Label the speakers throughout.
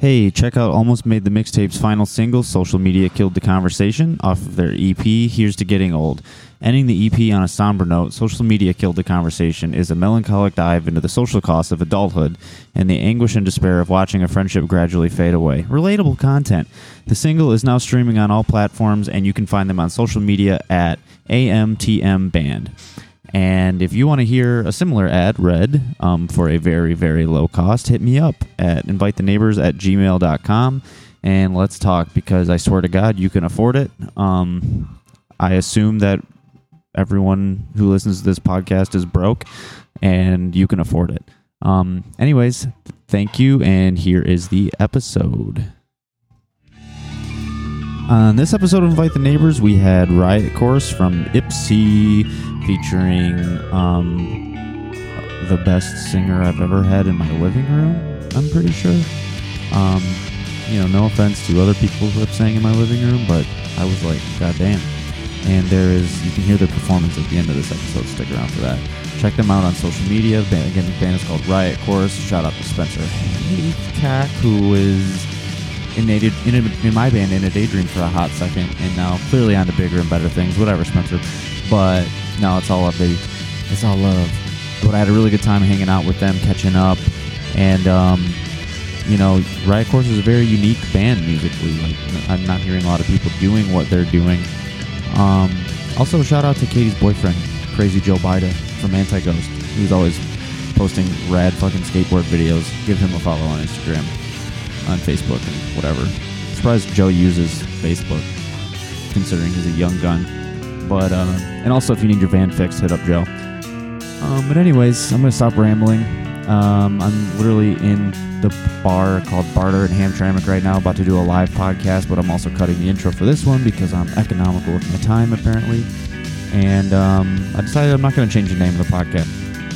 Speaker 1: Hey, check out Almost Made the Mixtape's final single, Social Media Killed the Conversation, off of their EP, Here's to Getting Old. Ending the EP on a somber note, Social Media Killed the Conversation is a melancholic dive into the social costs of adulthood and the anguish and despair of watching a friendship gradually fade away. Relatable content. The single is now streaming on all platforms, and you can find them on social media at AMTM Band. And if you want to hear a similar ad read um, for a very, very low cost, hit me up at invitetheneighbors at gmail.com and let's talk because I swear to God, you can afford it. Um, I assume that everyone who listens to this podcast is broke and you can afford it. Um, anyways, thank you. And here is the episode. On this episode of Invite the Neighbors, we had Riot Course from Ypsi featuring um, the best singer I've ever had in my living room, I'm pretty sure. Um, you know, no offense to other people who have sang in my living room, but I was like, God damn. And there is, you can hear their performance at the end of this episode. Stick around for that. Check them out on social media. Band, again, the band is called Riot Course. Shout out to Spencer Haycock, who is in, in, in my band in a daydream for a hot second, and now clearly on to bigger and better things. Whatever, Spencer. But now it's all love, baby. It's all love. But I had a really good time hanging out with them, catching up, and um, you know, Riot Course is a very unique band musically. Like I'm not hearing a lot of people doing what they're doing. Um, also, shout out to Katie's boyfriend, Crazy Joe Bida from Anti Ghost. He's always posting rad fucking skateboard videos. Give him a follow on Instagram, on Facebook, and whatever. Surprised Joe uses Facebook, considering he's a young gun. But uh, and also, if you need your van fixed, hit up Joe. Um, but anyways, I'm gonna stop rambling. Um, I'm literally in the bar called Barter and Hamtramck right now, about to do a live podcast, but I'm also cutting the intro for this one because I'm economical with my time, apparently. And um, I decided I'm not going to change the name of the podcast.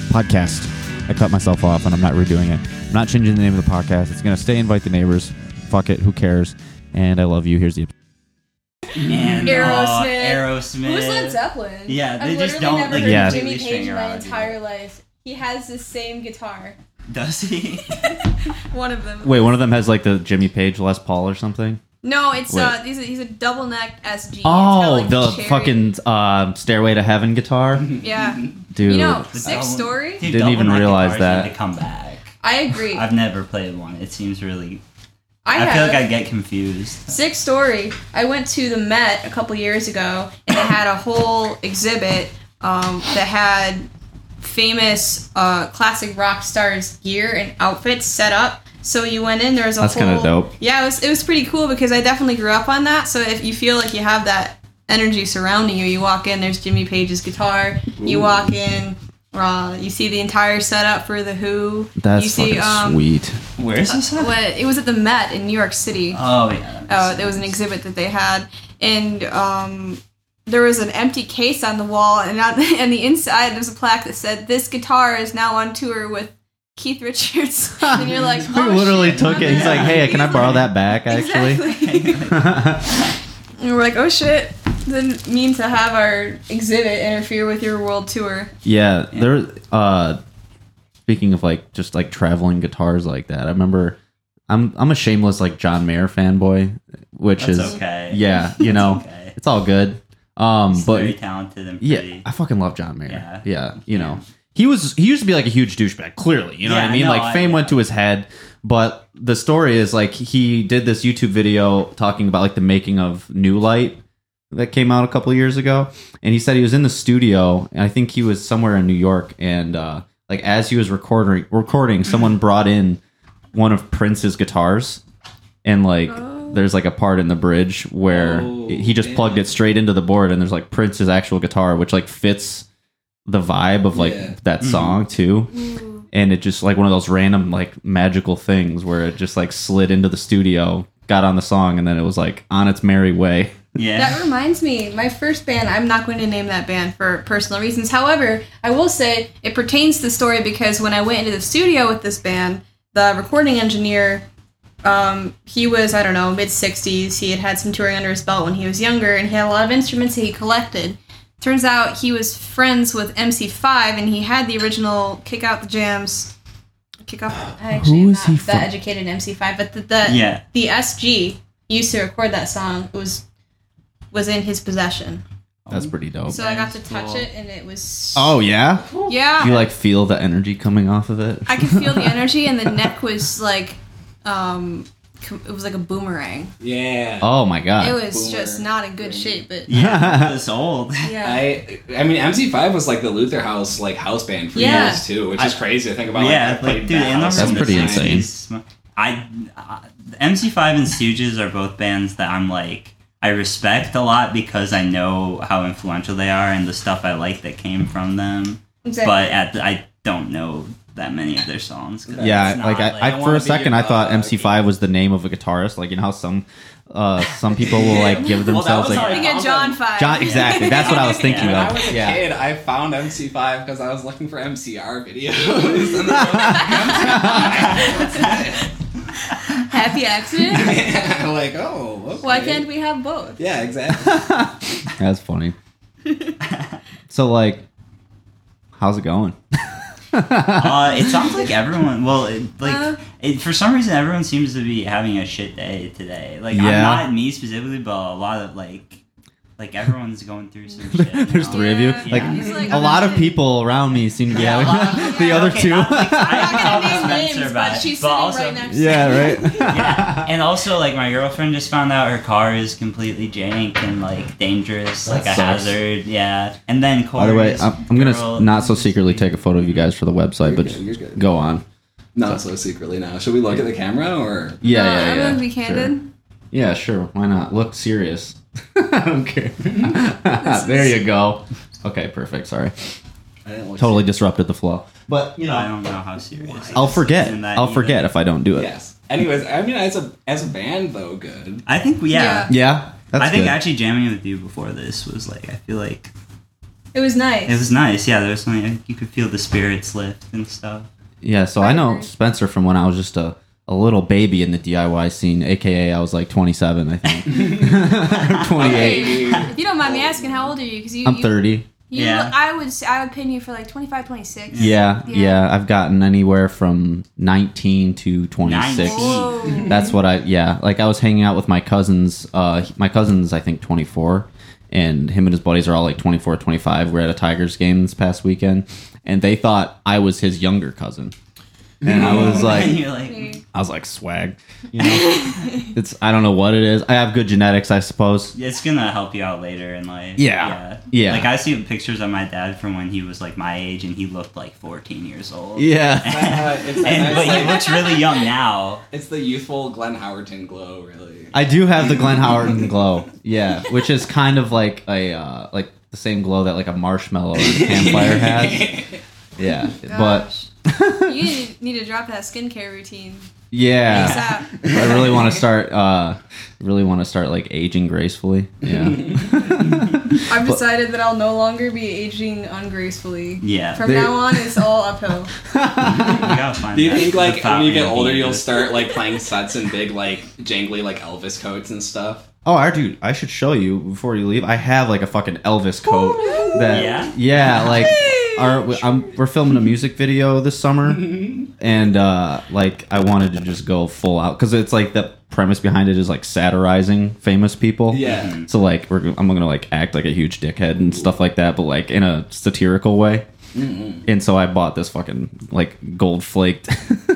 Speaker 1: Podcast. I cut myself off and I'm not redoing it. I'm not changing the name of the podcast. It's going to stay Invite the Neighbors. Fuck it. Who cares? And I love you. Here's the.
Speaker 2: And
Speaker 3: Aerosmith.
Speaker 2: Aerosmith.
Speaker 3: Who's Led Zeppelin?
Speaker 2: Yeah, they
Speaker 3: I've
Speaker 2: just
Speaker 3: literally
Speaker 2: don't,
Speaker 3: never
Speaker 2: like,
Speaker 3: heard
Speaker 1: Yeah.
Speaker 3: Jimmy Page
Speaker 2: string
Speaker 3: my
Speaker 2: around you.
Speaker 3: entire life. He has the same guitar.
Speaker 2: Does he?
Speaker 3: One of them.
Speaker 1: Wait, one of them has like the Jimmy Page Les Paul or something?
Speaker 3: No, it's
Speaker 1: Wait.
Speaker 3: uh, he's a, he's a double necked SG. It's
Speaker 1: Oh,
Speaker 3: got, like,
Speaker 1: the
Speaker 3: cherry-
Speaker 1: fucking uh, Stairway to Heaven guitar?
Speaker 3: Yeah,
Speaker 1: Dude.
Speaker 3: you know,
Speaker 2: The
Speaker 3: sick story.
Speaker 2: Dude,
Speaker 1: Didn't even realize that.
Speaker 2: Need to come back.
Speaker 3: I agree.
Speaker 2: I've never played one. It seems really.
Speaker 3: I,
Speaker 2: I, feel like I get confused.
Speaker 3: Sick story. I went to the Met a couple years ago, and they had a whole exhibit um, that had famous uh, classic rock stars gear and outfits set up. So you went in. There was a
Speaker 1: That's
Speaker 3: whole.
Speaker 1: kinda dope.
Speaker 3: Yeah, it was. It was pretty cool because I definitely grew up on that. So if you feel like you have that energy surrounding you, you walk in. There's Jimmy Page's guitar. You walk in. Uh, you see the entire setup for the Who.
Speaker 1: That's
Speaker 3: you see,
Speaker 1: fucking
Speaker 3: um,
Speaker 1: sweet.
Speaker 2: Where is this at?
Speaker 3: What it was at the Met in New York City.
Speaker 2: Oh yeah.
Speaker 3: Uh, there was an exhibit that they had, and um, there was an empty case on the wall, and on the, and the inside there was a plaque that said, "This guitar is now on tour with Keith Richards." and you're like,
Speaker 1: He
Speaker 3: oh,
Speaker 1: literally
Speaker 3: shit,
Speaker 1: took
Speaker 3: my
Speaker 1: it. He's
Speaker 3: bad."
Speaker 1: like, hey, can I borrow
Speaker 3: like-
Speaker 1: that back, actually?
Speaker 3: Exactly. and we're like, oh shit. Didn't mean to have our exhibit interfere with your world tour.
Speaker 1: Yeah, there. Uh, speaking of like just like traveling guitars like that, I remember. I'm I'm a shameless like John Mayer fanboy, which
Speaker 2: That's
Speaker 1: is
Speaker 2: okay.
Speaker 1: yeah, you know,
Speaker 2: okay.
Speaker 1: it's all good. Um,
Speaker 2: He's
Speaker 1: but
Speaker 2: very talented and
Speaker 1: yeah. I fucking love John Mayer.
Speaker 2: Yeah.
Speaker 1: Yeah, you know, he was he used to be like a huge douchebag. Clearly, you know what I mean.
Speaker 2: no,
Speaker 1: like
Speaker 2: I-
Speaker 1: fame went to his head, but the story is like he did this YouTube video talking about like the making of New Light that came out a couple of years ago, and he said he was in the studio, and I think he was somewhere in New York, and uh, like as he was recording recording, someone brought in one of Prince's guitars, and like. There's like a part in the bridge where
Speaker 2: Oh,
Speaker 1: he just
Speaker 2: yeah.
Speaker 1: plugged it straight into the board, and there's like Prince's actual guitar, which like fits the vibe of like
Speaker 4: Yeah.
Speaker 1: that song too. And it just like one of those random like magical things where it just like slid into the studio, got on the song, and then it was like on its merry way.
Speaker 2: Yeah.
Speaker 3: That reminds me, my first band, I'm not going to name that band for personal reasons. However, I will say it pertains to the story because when I went into the studio with this band, the recording engineer, um, he was, I don't know, mid 60s. He had had some touring under his belt when he was younger, and he had a lot of instruments that he collected. Turns out he was friends with MC5, and he had the original Kick Out the Jams kick off. I actually
Speaker 1: Who
Speaker 3: not
Speaker 1: he
Speaker 3: that
Speaker 1: from?
Speaker 3: educated in MC5, but the the,
Speaker 2: Yeah.
Speaker 3: the SG used to record that song. It was was in his possession,
Speaker 1: That's pretty dope.
Speaker 3: so I got to touch
Speaker 2: cool.
Speaker 3: it, and it was
Speaker 1: Oh yeah.
Speaker 3: yeah.
Speaker 1: You like feel the energy coming off of it?
Speaker 3: I could feel the energy, and the neck was like, um, it was like a boomerang.
Speaker 4: Yeah.
Speaker 1: Oh my god.
Speaker 3: It was
Speaker 4: Boomer.
Speaker 3: just not in good shape, but
Speaker 2: Yeah, it's old.
Speaker 3: yeah.
Speaker 4: I I mean MC5 was like the Luther House like house band for
Speaker 3: Yeah.
Speaker 4: years too, which is
Speaker 2: I-
Speaker 4: crazy to think about.
Speaker 2: yeah,
Speaker 4: like, I
Speaker 2: like
Speaker 4: played
Speaker 2: dude,
Speaker 4: that
Speaker 2: and
Speaker 4: house
Speaker 1: That's pretty insane.
Speaker 2: I, uh, MC5 and Stooges are both bands that I'm like I respect a lot because I know how influential they are and the stuff I like that came from them.
Speaker 3: exactly.
Speaker 2: But at the, I don't know that many of their songs.
Speaker 1: yeah,
Speaker 2: it's
Speaker 1: like
Speaker 2: not,
Speaker 1: I,
Speaker 4: I
Speaker 1: I for a second I thought
Speaker 4: uh,
Speaker 1: MC5 was the name of a guitarist. Like you know how some uh some people will like give
Speaker 4: Well, that
Speaker 1: themselves
Speaker 4: was how
Speaker 1: like
Speaker 4: I
Speaker 3: get John
Speaker 4: them.
Speaker 3: Five.
Speaker 1: John. Exactly. That's what I was thinking
Speaker 4: When I
Speaker 1: of.
Speaker 4: was a
Speaker 1: yeah.
Speaker 4: kid, I found MC5 because I was looking for MCR videos. and then
Speaker 3: Happy accident.
Speaker 4: I'm like, oh, okay.
Speaker 3: Why can't we have both?
Speaker 4: Yeah, exactly.
Speaker 1: That's funny. so like, how's it going?
Speaker 2: uh, it sounds like everyone. Well, it, like
Speaker 3: Uh.
Speaker 2: it, for some reason, everyone seems to be having a shit day today. Like I'm not me specifically, but a lot of like, like everyone's going through some shit.
Speaker 1: There's
Speaker 2: now.
Speaker 1: three of you.
Speaker 3: Yeah.
Speaker 1: Like
Speaker 2: Yeah.
Speaker 3: Like,
Speaker 1: a
Speaker 3: I'm
Speaker 1: lot of
Speaker 3: gonna-
Speaker 1: people around me seem to be having
Speaker 2: lot of-
Speaker 1: the other
Speaker 2: Okay,
Speaker 1: two.
Speaker 2: not like-
Speaker 3: I'm not gonna name
Speaker 2: Spencer
Speaker 3: names,
Speaker 2: about
Speaker 3: but
Speaker 2: it,
Speaker 3: she's
Speaker 2: but
Speaker 3: sitting
Speaker 2: also-
Speaker 3: right next to
Speaker 1: yeah,
Speaker 3: me.
Speaker 1: right.
Speaker 2: yeah. And also, like, my girlfriend just found out her car is completely jank and, like, dangerous, like
Speaker 1: That
Speaker 2: a hazard. Yeah. And then
Speaker 1: By the way, I'm, I'm gonna not so secretly take a photo of you guys for the website, but
Speaker 4: You're good, good.
Speaker 1: go on.
Speaker 4: Not so secretly now. Should we look at the camera or?
Speaker 1: Yeah,
Speaker 3: No,
Speaker 1: yeah, yeah.
Speaker 3: everyone be
Speaker 1: Sure.
Speaker 3: Candid.
Speaker 1: Yeah, sure. Why not? Look serious. I don't care. there you go. Okay, perfect. Sorry.
Speaker 4: I didn't look
Speaker 1: Totally disrupted the flow. But you know, I
Speaker 2: don't know how serious.
Speaker 1: I'll
Speaker 2: is
Speaker 1: forget.
Speaker 2: that
Speaker 1: I'll
Speaker 2: either.
Speaker 1: forget if I don't do it.
Speaker 4: Yes. Anyways, I mean, as a as a band though, good.
Speaker 2: I think, we- yeah.
Speaker 1: Yeah, that's
Speaker 2: I think
Speaker 1: good.
Speaker 2: actually jamming with you before this was, like, I feel like
Speaker 3: It was nice.
Speaker 2: it was nice. Yeah, there was something, you could feel the spirits lift and stuff.
Speaker 1: yeah, so I know Spencer from when I was just a, a little baby in the DIY scene, aka I was like 27, I think. 28.
Speaker 3: If you don't mind me asking, how old are you? Because you,
Speaker 1: I'm
Speaker 3: you,
Speaker 1: 30.
Speaker 3: You,
Speaker 2: Yeah.
Speaker 3: I would say, I would pin you for like 25, 26.
Speaker 1: Yeah,
Speaker 3: Yeah.
Speaker 1: yeah, I've gotten anywhere from 19 to 26.
Speaker 2: 19.
Speaker 1: That's what I yeah, like I was hanging out with my cousins uh my cousin's I think 24 and him and his buddies are all like 24 25. We're at a Tigers game this past weekend and they thought I was his younger cousin. And I was
Speaker 2: and
Speaker 1: like
Speaker 2: you're like,
Speaker 1: I was like swag. You know? it's I don't know what it is. I have good genetics, I suppose.
Speaker 2: it's gonna help you out later in life.
Speaker 1: Yeah. Yeah.
Speaker 2: Like I see pictures of my dad from when he was like my age and he looked like 14 years old.
Speaker 1: Yeah.
Speaker 4: Uh, it's, the
Speaker 2: And, but
Speaker 4: nice,
Speaker 2: he looks really young now.
Speaker 4: it's the youthful Glenn Howerton glow, really.
Speaker 1: I do have the Glenn Howerton glow. Yeah, which is kind of like a uh like the same glow that like a marshmallow or a campfire has. Yeah. But
Speaker 3: Gosh. you need, need to drop that skincare routine.
Speaker 1: yeah. I really want to start. Uh, really want to start like aging gracefully. Yeah.
Speaker 3: I've decided that I'll no longer be aging ungracefully.
Speaker 2: Yeah.
Speaker 3: From
Speaker 1: They-
Speaker 3: now on, it's all uphill.
Speaker 2: You find
Speaker 4: Do you think like when you get older, you'll start like playing sets in big like jangly like Elvis coats and stuff?
Speaker 1: oh, I dude, I should show you before you leave. I have like a fucking Elvis coat. That
Speaker 2: Yeah?
Speaker 1: yeah, like our I'm we're filming a music video this summer, and uh like I wanted to just go full out because it's like the premise behind it is like satirizing famous people.
Speaker 4: Yeah.
Speaker 1: So like we're I'm gonna like act like a huge dickhead and stuff like that, but like in a satirical way. And so I bought this fucking like gold flaked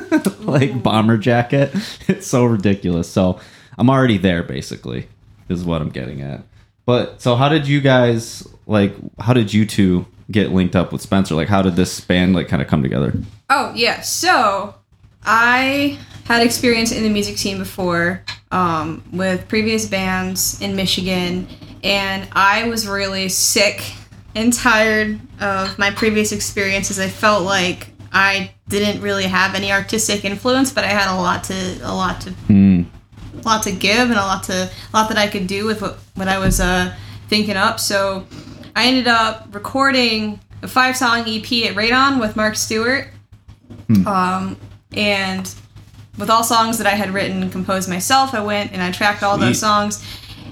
Speaker 1: like bomber jacket. It's so ridiculous. So I'm already there basically is what I'm getting at. But so how did you guys like how did you two get linked up with Spencer? Like how did this band like kind of come together?
Speaker 3: Oh yeah, so I had experience in the music scene before um, with previous bands in Michigan, and I was really sick and tired of my previous experiences. I felt like I didn't really have any artistic influence, but I had a lot to a lot to
Speaker 1: Hmm.
Speaker 3: a lot to give and a lot to a lot that I could do with what, what I was uh, thinking up. So I ended up recording a five song EP at Radon with Mark Stewart. Um, and with all songs that I had written and composed myself, I went and I tracked all those songs.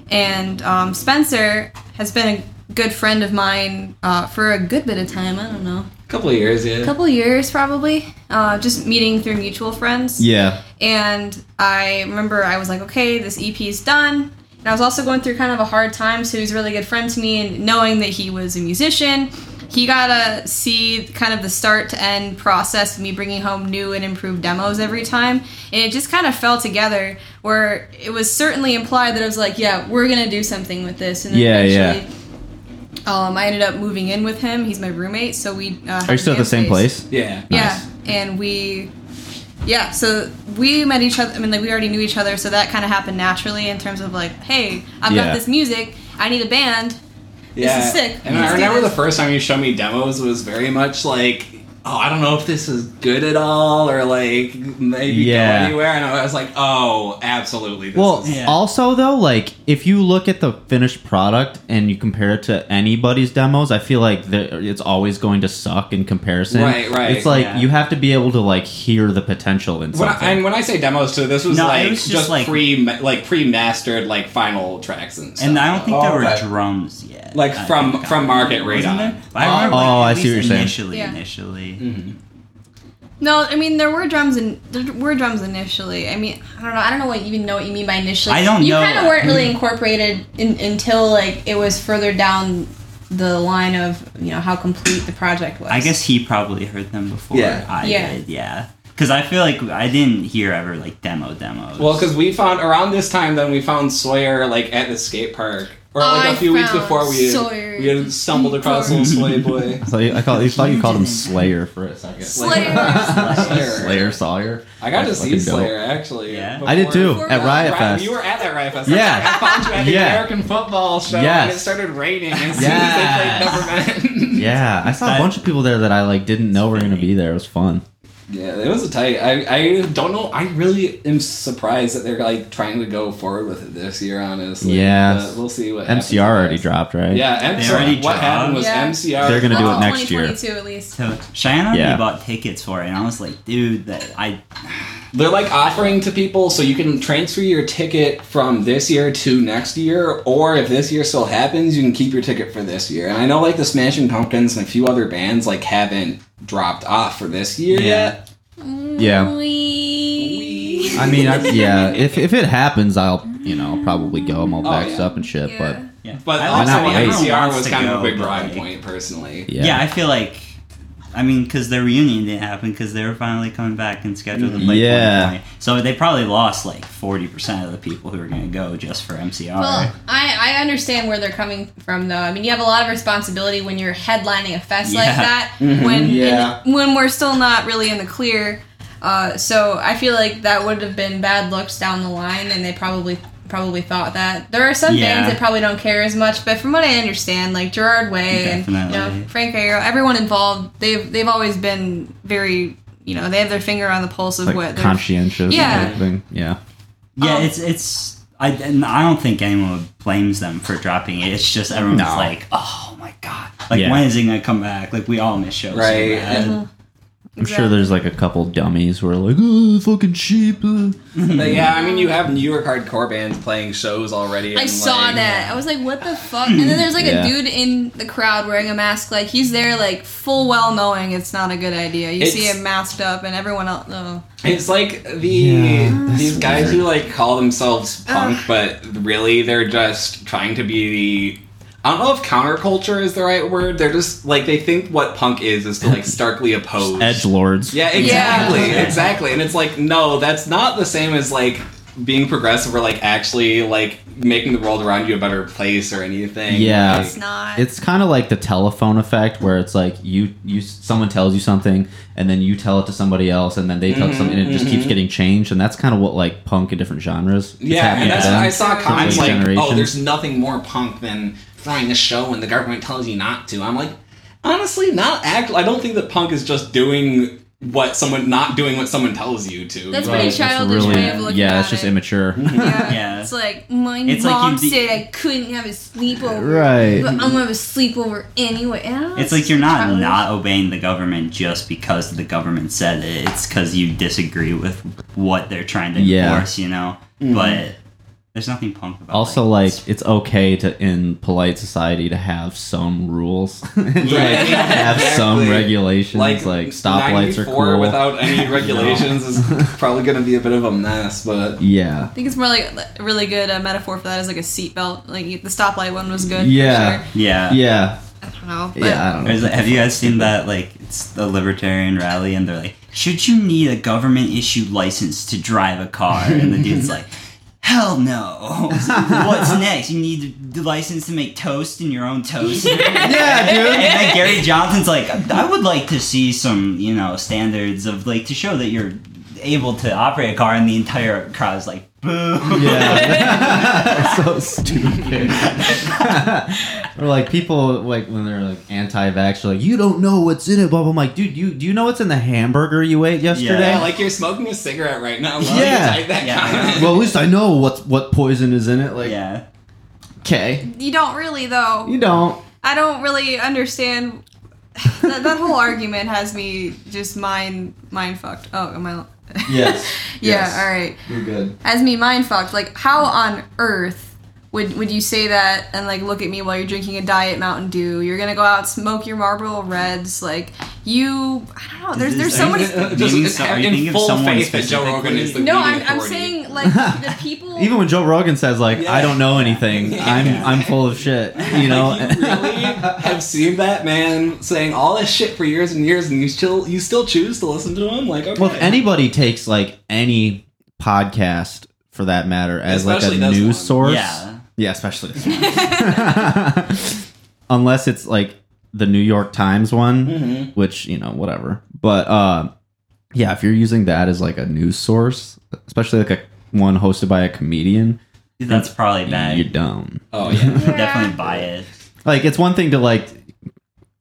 Speaker 3: And um, Spencer has been a good friend of mine uh, for a good bit of time. I don't know, A
Speaker 4: couple of years, yeah.
Speaker 3: a couple years probably. Uh, just meeting through mutual friends.
Speaker 1: Yeah.
Speaker 3: And I remember I was like, okay, this EP is done. And I was also going through kind of a hard time, so he was a really good friend to me. And knowing that he was a musician, he got to see kind of the start to end process of me bringing home new and improved demos every time. And it just kind of fell together where it was certainly implied that I was like, yeah, we're going to do something with this. And then
Speaker 1: Yeah, yeah.
Speaker 3: Um, I ended up moving in with him. He's my roommate, so we. Uh,
Speaker 1: Are you still at the same
Speaker 3: space.
Speaker 1: place?
Speaker 4: Yeah.
Speaker 3: Yeah, and we, yeah, so we met each other. I mean, like we already knew each other, so that kind of happened naturally in terms of like, hey, I've
Speaker 1: Yeah.
Speaker 3: got this music. I need a band.
Speaker 4: Yeah.
Speaker 3: This is sick.
Speaker 4: And
Speaker 3: Let's
Speaker 4: I
Speaker 3: do
Speaker 4: remember the first time you showed me demos was very much like, oh, I don't know if this is good at all or like maybe
Speaker 1: Yeah.
Speaker 4: go anywhere. And I was like, oh, absolutely. This
Speaker 1: Well,
Speaker 4: is,
Speaker 2: Yeah.
Speaker 1: also though, like if you look at the finished product and you compare it to anybody's demos, I feel like it's always going to suck in comparison.
Speaker 4: Right, right,
Speaker 1: It's like
Speaker 2: yeah.
Speaker 1: you have to be able to like hear the potential in
Speaker 4: when. I, and when I say demos too, this was
Speaker 2: No, it
Speaker 4: like
Speaker 2: was just
Speaker 4: just,
Speaker 2: like-
Speaker 4: pre like pre mastered like final tracks and stuff.
Speaker 2: And I don't think
Speaker 5: Oh,
Speaker 2: there were
Speaker 5: okay.
Speaker 2: drums yet.
Speaker 4: Like from- from Market
Speaker 2: wasn't
Speaker 4: Radar.
Speaker 2: I remember,
Speaker 1: Oh,
Speaker 2: like,
Speaker 1: I
Speaker 2: at
Speaker 1: see what you're saying.
Speaker 2: Initially,
Speaker 3: Yeah.
Speaker 2: initially.
Speaker 4: Mhm.
Speaker 3: No, I mean there were drums and there were drums initially. I mean, I don't know. I don't know what you even know what you mean by initially.
Speaker 2: I don't
Speaker 3: you
Speaker 2: know.
Speaker 3: You kind of weren't really incorporated in, until like it was further down the line of you know how complete the project was.
Speaker 2: I guess he probably heard them before
Speaker 4: Yeah.
Speaker 2: I
Speaker 3: Yeah.
Speaker 2: did. Yeah. Because I feel like I didn't hear ever like demo demos.
Speaker 4: Well, because we found around this time, then we found Sawyer like at the skate park, or like
Speaker 3: I
Speaker 4: a few weeks before we had, we had stumbled across little Sway boy.
Speaker 1: I thought you, I, call, you thought you called him Slayer for a second.
Speaker 3: Slayer.
Speaker 4: Slayer.
Speaker 1: Slayer Sawyer.
Speaker 4: I got to see
Speaker 1: fucking dope.
Speaker 4: Slayer actually.
Speaker 2: Yeah?
Speaker 1: I did too at Riot
Speaker 4: Right,
Speaker 1: Fest.
Speaker 4: you were at that Riot Fest.
Speaker 1: Yeah.
Speaker 4: I found you at the
Speaker 1: Yeah.
Speaker 4: American football show,
Speaker 1: Yes.
Speaker 4: and it started raining as soon
Speaker 1: Yes.
Speaker 4: as they played Never Meant.
Speaker 1: Yeah, I saw a bunch of people there that I like didn't know were gonna be there. It was fun.
Speaker 4: Yeah, it was a tight. I, I don't know. I really am surprised that they're like trying to go forward with it this year. Honestly,
Speaker 1: Yeah.
Speaker 4: We'll see what.
Speaker 1: MCR already dropped, right?
Speaker 4: Yeah, MCR.
Speaker 2: already
Speaker 4: what happened was
Speaker 3: dropped?
Speaker 4: MCR.
Speaker 1: They're gonna do it next year.
Speaker 3: 2022 at least.
Speaker 2: so Cheyenne already
Speaker 1: Yeah.
Speaker 2: bought tickets for it, and I was like, dude, that I
Speaker 4: They're like offering to people so you can transfer your ticket from this year to next year, or if this year still happens, you can keep your ticket for this year. And I know like the Smashing Pumpkins and a few other bands like haven't dropped off for this year
Speaker 2: Yeah.
Speaker 4: yet.
Speaker 1: Yeah.
Speaker 3: We-
Speaker 1: I mean, I, yeah. If if it happens, I'll you know probably go. I'm all
Speaker 4: Oh,
Speaker 1: backed
Speaker 4: yeah.
Speaker 1: up and shit.
Speaker 3: Yeah.
Speaker 2: yeah.
Speaker 4: But
Speaker 2: I
Speaker 4: also
Speaker 1: not
Speaker 4: the
Speaker 1: wait?
Speaker 4: MCR
Speaker 2: Wants
Speaker 4: was
Speaker 2: to
Speaker 4: kind of a big
Speaker 2: but,
Speaker 4: drive
Speaker 2: like-
Speaker 4: point personally.
Speaker 2: Yeah.
Speaker 1: yeah,
Speaker 2: I feel like. I mean, because their reunion didn't happen because they were finally coming back and scheduled to play
Speaker 1: Yeah.
Speaker 2: So they probably lost like 40% of the people who were going to go just for MCR.
Speaker 3: Well, I, I understand where they're coming from, though. I mean, you have a lot of responsibility when you're headlining a fest like
Speaker 2: Yeah.
Speaker 3: that.
Speaker 4: Mhm.
Speaker 3: When
Speaker 5: Yeah.
Speaker 3: and when we're still not really in the clear. Uh, so I feel like that would have been bad looks down the line, and they probably probably thought that. There are some
Speaker 2: Yeah.
Speaker 3: bands that probably don't care as much, but from what I understand, like Gerard Way and you know Frank Iero, everyone involved, they've they've always been very you know they have their finger on the pulse of
Speaker 1: like
Speaker 3: what they're
Speaker 1: conscientious.
Speaker 3: Yeah.
Speaker 1: type thing. Yeah.
Speaker 2: Yeah,
Speaker 3: Um,
Speaker 2: it's it's. I and I don't think anyone blames them for dropping it. It's just everyone's
Speaker 1: No.
Speaker 2: like, oh my god, like
Speaker 1: Yeah.
Speaker 2: when is it gonna come back? Like we all miss shows, so
Speaker 4: Right,
Speaker 2: bad.
Speaker 1: I'm sure there's like a couple dummies who are like, oh, fucking cheap. uh."
Speaker 4: Yeah, I mean, you have New York hardcore bands playing shows already.
Speaker 3: I
Speaker 4: and,
Speaker 3: saw
Speaker 4: like-
Speaker 3: that. I was like, what the fuck? And then there's like
Speaker 1: Yeah.
Speaker 3: a dude in the crowd wearing a mask. Like he's there, like full well knowing it's not a good idea. You see him masked up, and everyone else. Oh.
Speaker 4: It's like the
Speaker 1: Yeah,
Speaker 4: these guys
Speaker 1: weird.
Speaker 4: who like call themselves punk,
Speaker 3: Ugh.
Speaker 4: but really they're just trying to be the. I don't know if counterculture is the right word. They're just like they think what punk is is to like starkly oppose
Speaker 1: Edge lords.
Speaker 4: Yeah, exactly,
Speaker 3: Yeah.
Speaker 4: exactly. And it's like no, that's not the same as like being progressive or like actually like making the world around you a better place or anything.
Speaker 1: Yeah.
Speaker 4: Like,
Speaker 3: It's not.
Speaker 1: It's kind of like the telephone effect, where it's like you you someone tells you something, and then you tell it to somebody else, and then they tell
Speaker 4: Mhm,
Speaker 1: something, and it just keeps
Speaker 4: mhm.
Speaker 1: getting changed, and that's kind of what like punk in different genres.
Speaker 4: Yeah,
Speaker 1: happening
Speaker 4: and that's
Speaker 1: them.
Speaker 4: I saw comments
Speaker 1: Different
Speaker 4: like, "Oh, there's nothing more punk than throwing a show when the government tells you not to." I'm like, honestly, not act. I don't think that punk is just doing what someone not doing what someone tells you to.
Speaker 3: That's
Speaker 1: Right,
Speaker 3: pretty
Speaker 1: it's
Speaker 3: childish
Speaker 1: really-
Speaker 3: way of looking
Speaker 1: yeah,
Speaker 3: at
Speaker 1: it's just
Speaker 3: it.
Speaker 1: immature.
Speaker 3: Yeah.
Speaker 2: Yeah.
Speaker 3: It's like my
Speaker 2: It's like
Speaker 3: mom
Speaker 2: you de-
Speaker 3: said I couldn't have a sleepover.
Speaker 1: Right.
Speaker 3: But I'm gonna have a sleepover anyway. Yeah,
Speaker 2: It's like you're not
Speaker 3: childish.
Speaker 2: not obeying the government just because the government said it. It's because you disagree with what they're trying to
Speaker 1: Yeah.
Speaker 2: enforce, you know. Mm-hmm. But There's nothing punk about. It.
Speaker 1: Also, like, it's okay to in polite society to have some rules, And, like, have some regulations. Like, like stoplights are cool.
Speaker 4: without any regulations is probably going to be a bit of a mess, but
Speaker 1: yeah,
Speaker 3: I think it's more like a really good uh, metaphor for that is like a seatbelt. Like the stoplight one was good. for
Speaker 1: Yeah.
Speaker 3: sure.
Speaker 2: yeah.
Speaker 1: yeah,
Speaker 3: I don't know. But
Speaker 1: yeah. I don't know.
Speaker 2: There's, have you guys seen that? Like, it's the libertarian rally, and they're like, "Should you need a government issued license to drive a car?" And the dude's like, "Hell no! What's next? You need the license to make toast in your own toaster."
Speaker 1: yeah, dude.
Speaker 2: And then Gary Johnson's like, I would like to see some, you know, standards of like to show that you're able to operate a car, and the entire crowd is like, boo.
Speaker 1: Yeah, so stupid. or like people like when they're like anti-vax, they're like you don't know what's in it. Blah blah. I'm like, dude, you do you know what's in the hamburger you ate yesterday?
Speaker 4: yeah, like you're smoking a cigarette right now. while
Speaker 1: Yeah.
Speaker 4: you type that
Speaker 2: Yeah.
Speaker 1: well, at least I know what what poison is in it. Like,
Speaker 2: yeah.
Speaker 1: okay,
Speaker 3: you don't really though.
Speaker 1: you don't.
Speaker 3: I don't really understand. that, that whole argument has me just mind mind fucked. Oh, am I?
Speaker 1: Yes.
Speaker 3: yeah.
Speaker 1: Yes.
Speaker 3: All right.
Speaker 1: You're good.
Speaker 3: As me mind fucked. Like, how on earth would would you say that and like look at me while you're drinking a diet Mountain Dew? You're gonna go out smoke your Marlboro Reds. Like, you. I don't know. There's
Speaker 2: Is
Speaker 3: there's so
Speaker 2: are
Speaker 3: many.
Speaker 4: Just
Speaker 2: Naming
Speaker 4: in
Speaker 2: some- thinking of
Speaker 4: full
Speaker 2: someone
Speaker 4: faith that Joe Rogan is the
Speaker 3: No, I'm, I'm saying like the people.
Speaker 1: Even when Joe Rogan says like
Speaker 4: Yeah.
Speaker 1: I don't know anything,
Speaker 4: Yeah.
Speaker 1: I'm I'm full of shit. You know.
Speaker 4: Like, you really have seen that man saying all this shit for years and years, and you still you still choose to listen to him? Like, okay,
Speaker 1: well, if anybody takes like any podcast for that matter as
Speaker 4: Especially
Speaker 1: like a news
Speaker 4: one.
Speaker 1: source,
Speaker 2: Yeah.
Speaker 1: Yeah, especially this one. unless it's like the New York Times one,
Speaker 4: Mhm.
Speaker 1: which you know whatever. But uh, yeah, if you're using that as like a news source, especially like a one hosted by a comedian,
Speaker 2: That's probably bad.
Speaker 1: you don't.
Speaker 4: oh yeah,
Speaker 2: Definitely biased.
Speaker 1: Like it's one thing to like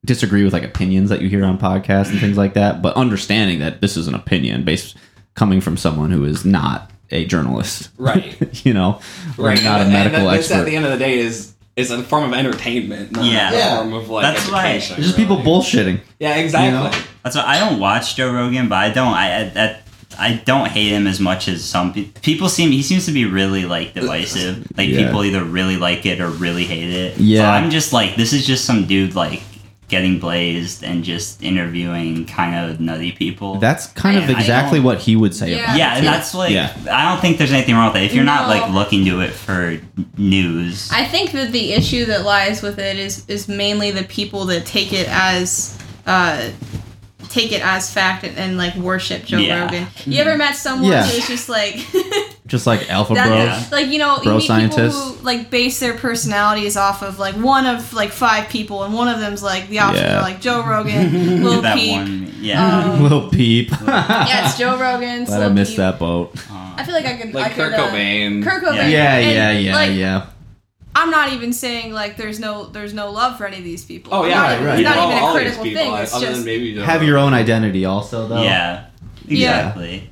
Speaker 1: disagree with like opinions that you hear on podcasts and things like that, but understanding that this is an opinion based coming from someone who is not a journalist,
Speaker 4: right,
Speaker 1: you know,
Speaker 4: right.
Speaker 1: not a medical
Speaker 4: and this,
Speaker 1: expert.
Speaker 4: At the end of the day, is is a form of entertainment, not
Speaker 2: Yeah.
Speaker 4: a form of like
Speaker 2: That's why-
Speaker 4: education.
Speaker 1: It's just people bullshitting.
Speaker 4: Yeah, exactly.
Speaker 1: you know?
Speaker 2: That's why I don't watch Joe Rogan, but I don't. I I, that, I don't hate him as much as some pe- people seem. He seems to be really like divisive. Like
Speaker 1: Yeah.
Speaker 2: people either really like it or really hate it. So
Speaker 1: Yeah.
Speaker 2: I'm just like, this is just some dude like getting blazed and just interviewing kind of nutty people.
Speaker 1: That's kind of
Speaker 2: I- I
Speaker 1: exactly
Speaker 2: don't-
Speaker 1: what he would say
Speaker 3: Yeah.
Speaker 1: about
Speaker 2: yeah,
Speaker 1: it.
Speaker 2: and that's like
Speaker 1: Yeah.
Speaker 2: I don't think there's anything wrong with it. If you're not like looking to it for news,
Speaker 3: I think that the issue that lies with it is is mainly the people that take it as uh take it as fact and, and like worship Joe
Speaker 2: Yeah.
Speaker 3: Rogan. You ever met someone
Speaker 1: Yeah.
Speaker 3: who's just like
Speaker 1: just like alpha
Speaker 3: that-
Speaker 1: bros.
Speaker 3: Like you know
Speaker 1: Bro
Speaker 3: you meet
Speaker 1: scientists.
Speaker 3: people who like base their personalities off of like one of like five people and one of them's like the opposite
Speaker 1: Yeah.
Speaker 3: Like Joe Rogan, Lil
Speaker 2: that
Speaker 3: Peep.
Speaker 2: one, yeah.
Speaker 3: Um,
Speaker 1: Little peep.
Speaker 3: yeah, it's Joe Rogan. it's
Speaker 1: Glad I missed
Speaker 3: Peep.
Speaker 1: that boat.
Speaker 3: I feel like I could
Speaker 4: Like
Speaker 3: I could,
Speaker 4: Kurt
Speaker 3: uh,
Speaker 4: Cobain.
Speaker 3: Kurt Cobain.
Speaker 2: Yeah.
Speaker 1: Yeah,
Speaker 3: And,
Speaker 1: yeah, yeah,
Speaker 3: like,
Speaker 1: yeah.
Speaker 3: I'm not even saying like there's no there's no love for any of these people.
Speaker 4: Oh yeah,
Speaker 1: Right, right.
Speaker 3: It's not
Speaker 4: know
Speaker 3: even a critical
Speaker 4: people,
Speaker 3: thing. It's
Speaker 4: other
Speaker 3: just
Speaker 4: than maybe Joe
Speaker 1: Have your own identity also though.
Speaker 2: Yeah,
Speaker 3: Yeah.
Speaker 2: exactly.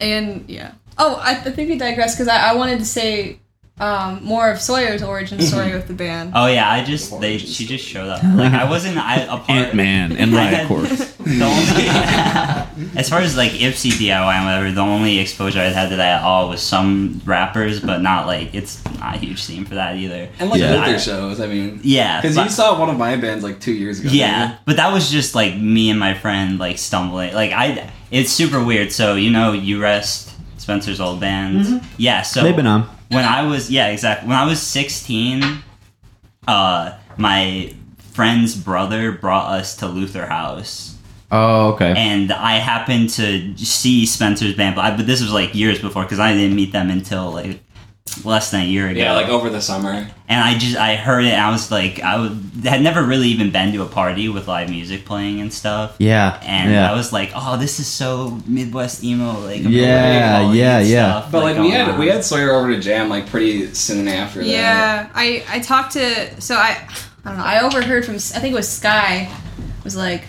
Speaker 3: and yeah. Oh, I, I think we digress because I, I wanted to say um, more of Sawyer's origin story with the band.
Speaker 2: Oh yeah, I just they she just showed up. Like I wasn't I a part
Speaker 1: Ant Man and
Speaker 2: I
Speaker 1: Riot
Speaker 2: had-
Speaker 1: Course.
Speaker 2: the only, as far as like Ypsi DIY and whatever, the only exposure I had to that at all was some rappers, but not like it's not a huge scene for that either.
Speaker 4: and like
Speaker 1: Yeah.
Speaker 4: older shows. I mean,
Speaker 2: Yeah,
Speaker 4: because you saw one of my bands like two years ago.
Speaker 2: yeah, but that was just like me and my friend like stumbling. Like I, it's super weird. So you know, you rest Spencer's old band. Yeah, so
Speaker 1: They've been on.
Speaker 2: When I was yeah exactly when I was sixteen, uh, my friend's brother brought us to Luther House,
Speaker 1: Oh, okay.
Speaker 2: and I happened to see Spencer's band, but, I, but this was like years before because I didn't meet them until like less than a year ago.
Speaker 4: Yeah, like over the summer.
Speaker 2: and I just I heard it, and I was like I would, had never really even been to a party with live music playing and stuff.
Speaker 1: yeah.
Speaker 2: And
Speaker 1: yeah.
Speaker 2: I was like, "Oh, this is so Midwest emo, like
Speaker 1: Yeah,
Speaker 2: all
Speaker 1: yeah, yeah.
Speaker 2: stuff,
Speaker 4: But like, we had
Speaker 2: on.
Speaker 4: we had Sawyer over to jam like pretty soon after that.
Speaker 3: Yeah, I I talked to so I I don't know I overheard from I think it was Sky was like,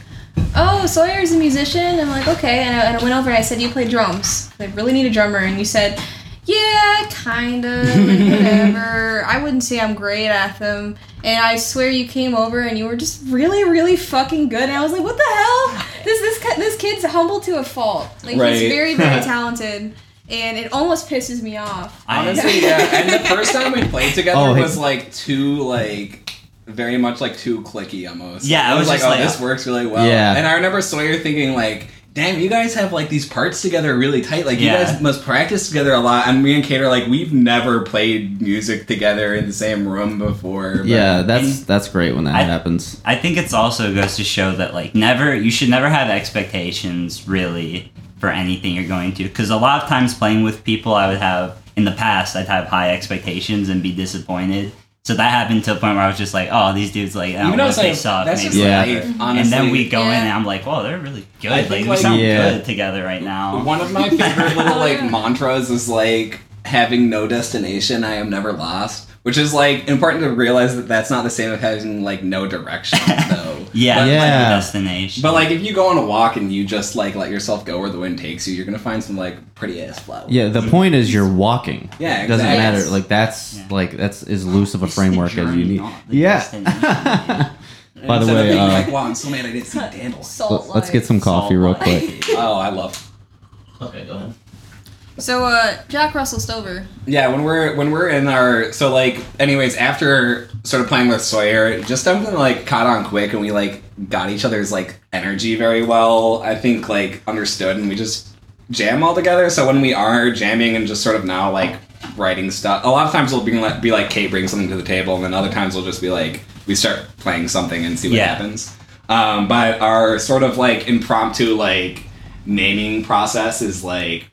Speaker 3: oh Sawyer's a musician. I'm like okay, and I, and I went over and I said you play drums. I really need a drummer, and you said. Yeah, kind of, whatever. I wouldn't say I'm great at them. And I swear you came over and you were just really, really fucking good. And I was like, what the hell? This this this kid's humble to a fault. Like
Speaker 4: Right.
Speaker 3: he's very, very talented. and it almost pisses me off.
Speaker 2: I-
Speaker 4: Honestly, yeah. And the first time we played together
Speaker 1: Oh,
Speaker 4: was like too like very much like too clicky almost.
Speaker 2: Yeah,
Speaker 4: it
Speaker 2: I
Speaker 4: was
Speaker 2: was
Speaker 4: like,
Speaker 2: just
Speaker 4: oh,
Speaker 2: like-
Speaker 4: this works really well.
Speaker 1: Yeah.
Speaker 4: And I remember Sawyer thinking like, damn, you guys have like these parts together really tight. Like
Speaker 2: Yeah.
Speaker 4: you guys must practice together a lot. And me and Kate are like, we've never played music together in the same room before. but-
Speaker 1: Yeah, that's that's great when that
Speaker 2: I-
Speaker 1: happens.
Speaker 2: I think it's also goes to show that like never you should never have expectations really for anything you're going to because a lot of times playing with people I would have in the past I'd have high expectations and be disappointed. So that happened to a point where I was just like, oh, these dudes like I don't
Speaker 4: Even
Speaker 2: know
Speaker 4: though
Speaker 2: if they
Speaker 4: it's
Speaker 2: suck.
Speaker 4: that's
Speaker 2: maybe
Speaker 4: just
Speaker 1: Yeah.
Speaker 4: life, honestly.
Speaker 2: and then we go in and I'm like, whoa, they're really good.
Speaker 4: I
Speaker 2: Like,
Speaker 4: think,
Speaker 2: we sound
Speaker 1: Yeah.
Speaker 2: good together right now.
Speaker 4: One of my favorite little like mantras is like having no destination. I am never lost, which is like important to realize that that's not the same as having like no direction though.
Speaker 2: yeah,
Speaker 4: But,
Speaker 1: Yeah.
Speaker 2: the destination.
Speaker 4: But like if you go on a walk and you just like let yourself go where the wind takes you, you're gonna find some like pretty ass flowers.
Speaker 1: Yeah, the point is you're walking.
Speaker 4: Yeah,
Speaker 1: it doesn't
Speaker 4: exactly.
Speaker 1: matter. Like that's
Speaker 2: Yeah.
Speaker 1: like that's as loose of a
Speaker 2: It's the
Speaker 1: framework as you need.
Speaker 2: not the
Speaker 1: Yeah. By the way, uh,
Speaker 4: like, wow, I'm so mad I didn't see dandelions.
Speaker 3: Salt
Speaker 1: Let's get some
Speaker 3: life.
Speaker 1: coffee real quick.
Speaker 4: Oh, I love.
Speaker 2: Okay, go ahead.
Speaker 3: So, uh, Jack Russell Stover.
Speaker 4: Yeah, when we're when we're in our so like anyways after sort of playing with Sawyer, just something like caught on quick and we like got each other's like energy very well. I think like understood and we just jam all together. So when we are jamming and just sort of now like writing stuff, a lot of times we'll be like, be like Kate bring something to the table, and then other times we'll just be like we start playing something and see what
Speaker 2: Yeah.
Speaker 4: happens. Um, but our sort of like impromptu like naming process is like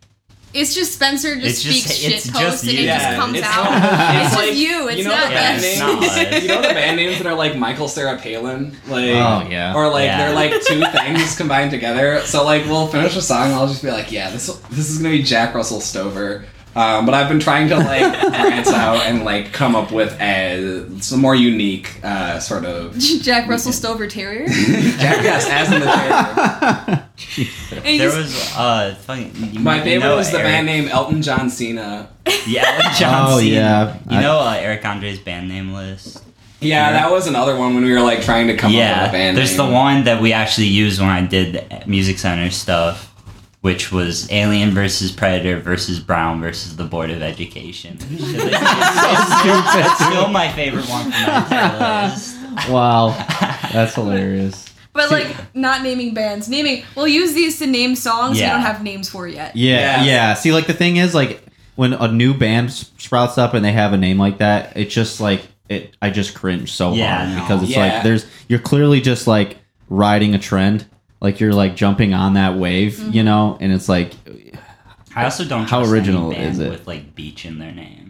Speaker 3: It's just Spencer just
Speaker 2: It's just-
Speaker 3: speaks shit
Speaker 2: it's
Speaker 3: post
Speaker 2: just
Speaker 3: and it
Speaker 2: Yeah,
Speaker 3: just comes
Speaker 4: it's
Speaker 3: out.
Speaker 4: not-
Speaker 3: it's
Speaker 4: it's
Speaker 3: just you. It's
Speaker 4: you know
Speaker 3: not
Speaker 4: the band
Speaker 3: us.
Speaker 2: it's
Speaker 4: names?
Speaker 2: not
Speaker 4: you know the band names that are like Michael Cera Palin, like
Speaker 1: Oh, yeah.
Speaker 4: or like
Speaker 2: Yeah.
Speaker 4: they're like two things combined together. So like we'll finish a song, and I'll just be like, yeah, this this is gonna be Jack Russell Stover. Um, but I've been trying to like branch out and like come up with a some more unique uh, sort of
Speaker 3: Jack Russell Stover Terrier.
Speaker 4: Jack yes, as in the terrier.
Speaker 3: And
Speaker 2: There was uh fucking you
Speaker 4: My favorite was the
Speaker 2: Eric-
Speaker 4: band name Elton John Cena.
Speaker 2: Yeah, Elton John
Speaker 1: Oh,
Speaker 2: Cena.
Speaker 1: yeah.
Speaker 2: You
Speaker 1: I-
Speaker 2: know uh, Eric Andre's band name list.
Speaker 4: Yeah, that was another one when we were like trying to come up with
Speaker 2: yeah,
Speaker 4: a band name.
Speaker 2: there's
Speaker 4: name.
Speaker 2: the one that we actually used when I did the Music Center stuff, which was Alien versus Predator versus Brown versus the Board of Education. it's still my favorite one from that list.
Speaker 1: wow, that's hilarious.
Speaker 3: but like not naming bands. Naming. We'll use these to name songs we don't have names for yet.
Speaker 1: Yeah,
Speaker 4: Yeah.
Speaker 1: yeah. See, like the thing is, like when a new band sprouts up and they have a name like that, it's just like it. I just cringe so
Speaker 2: Yeah,
Speaker 1: hard
Speaker 2: no.
Speaker 1: because it's
Speaker 4: Yeah.
Speaker 1: like there's you're clearly just like riding a trend, like you're like jumping on that wave,
Speaker 3: Mm-hmm.
Speaker 1: you know, and it's like
Speaker 2: I also don't
Speaker 1: How
Speaker 2: trust
Speaker 1: original
Speaker 2: any band
Speaker 1: is it?
Speaker 2: with like beach in their name.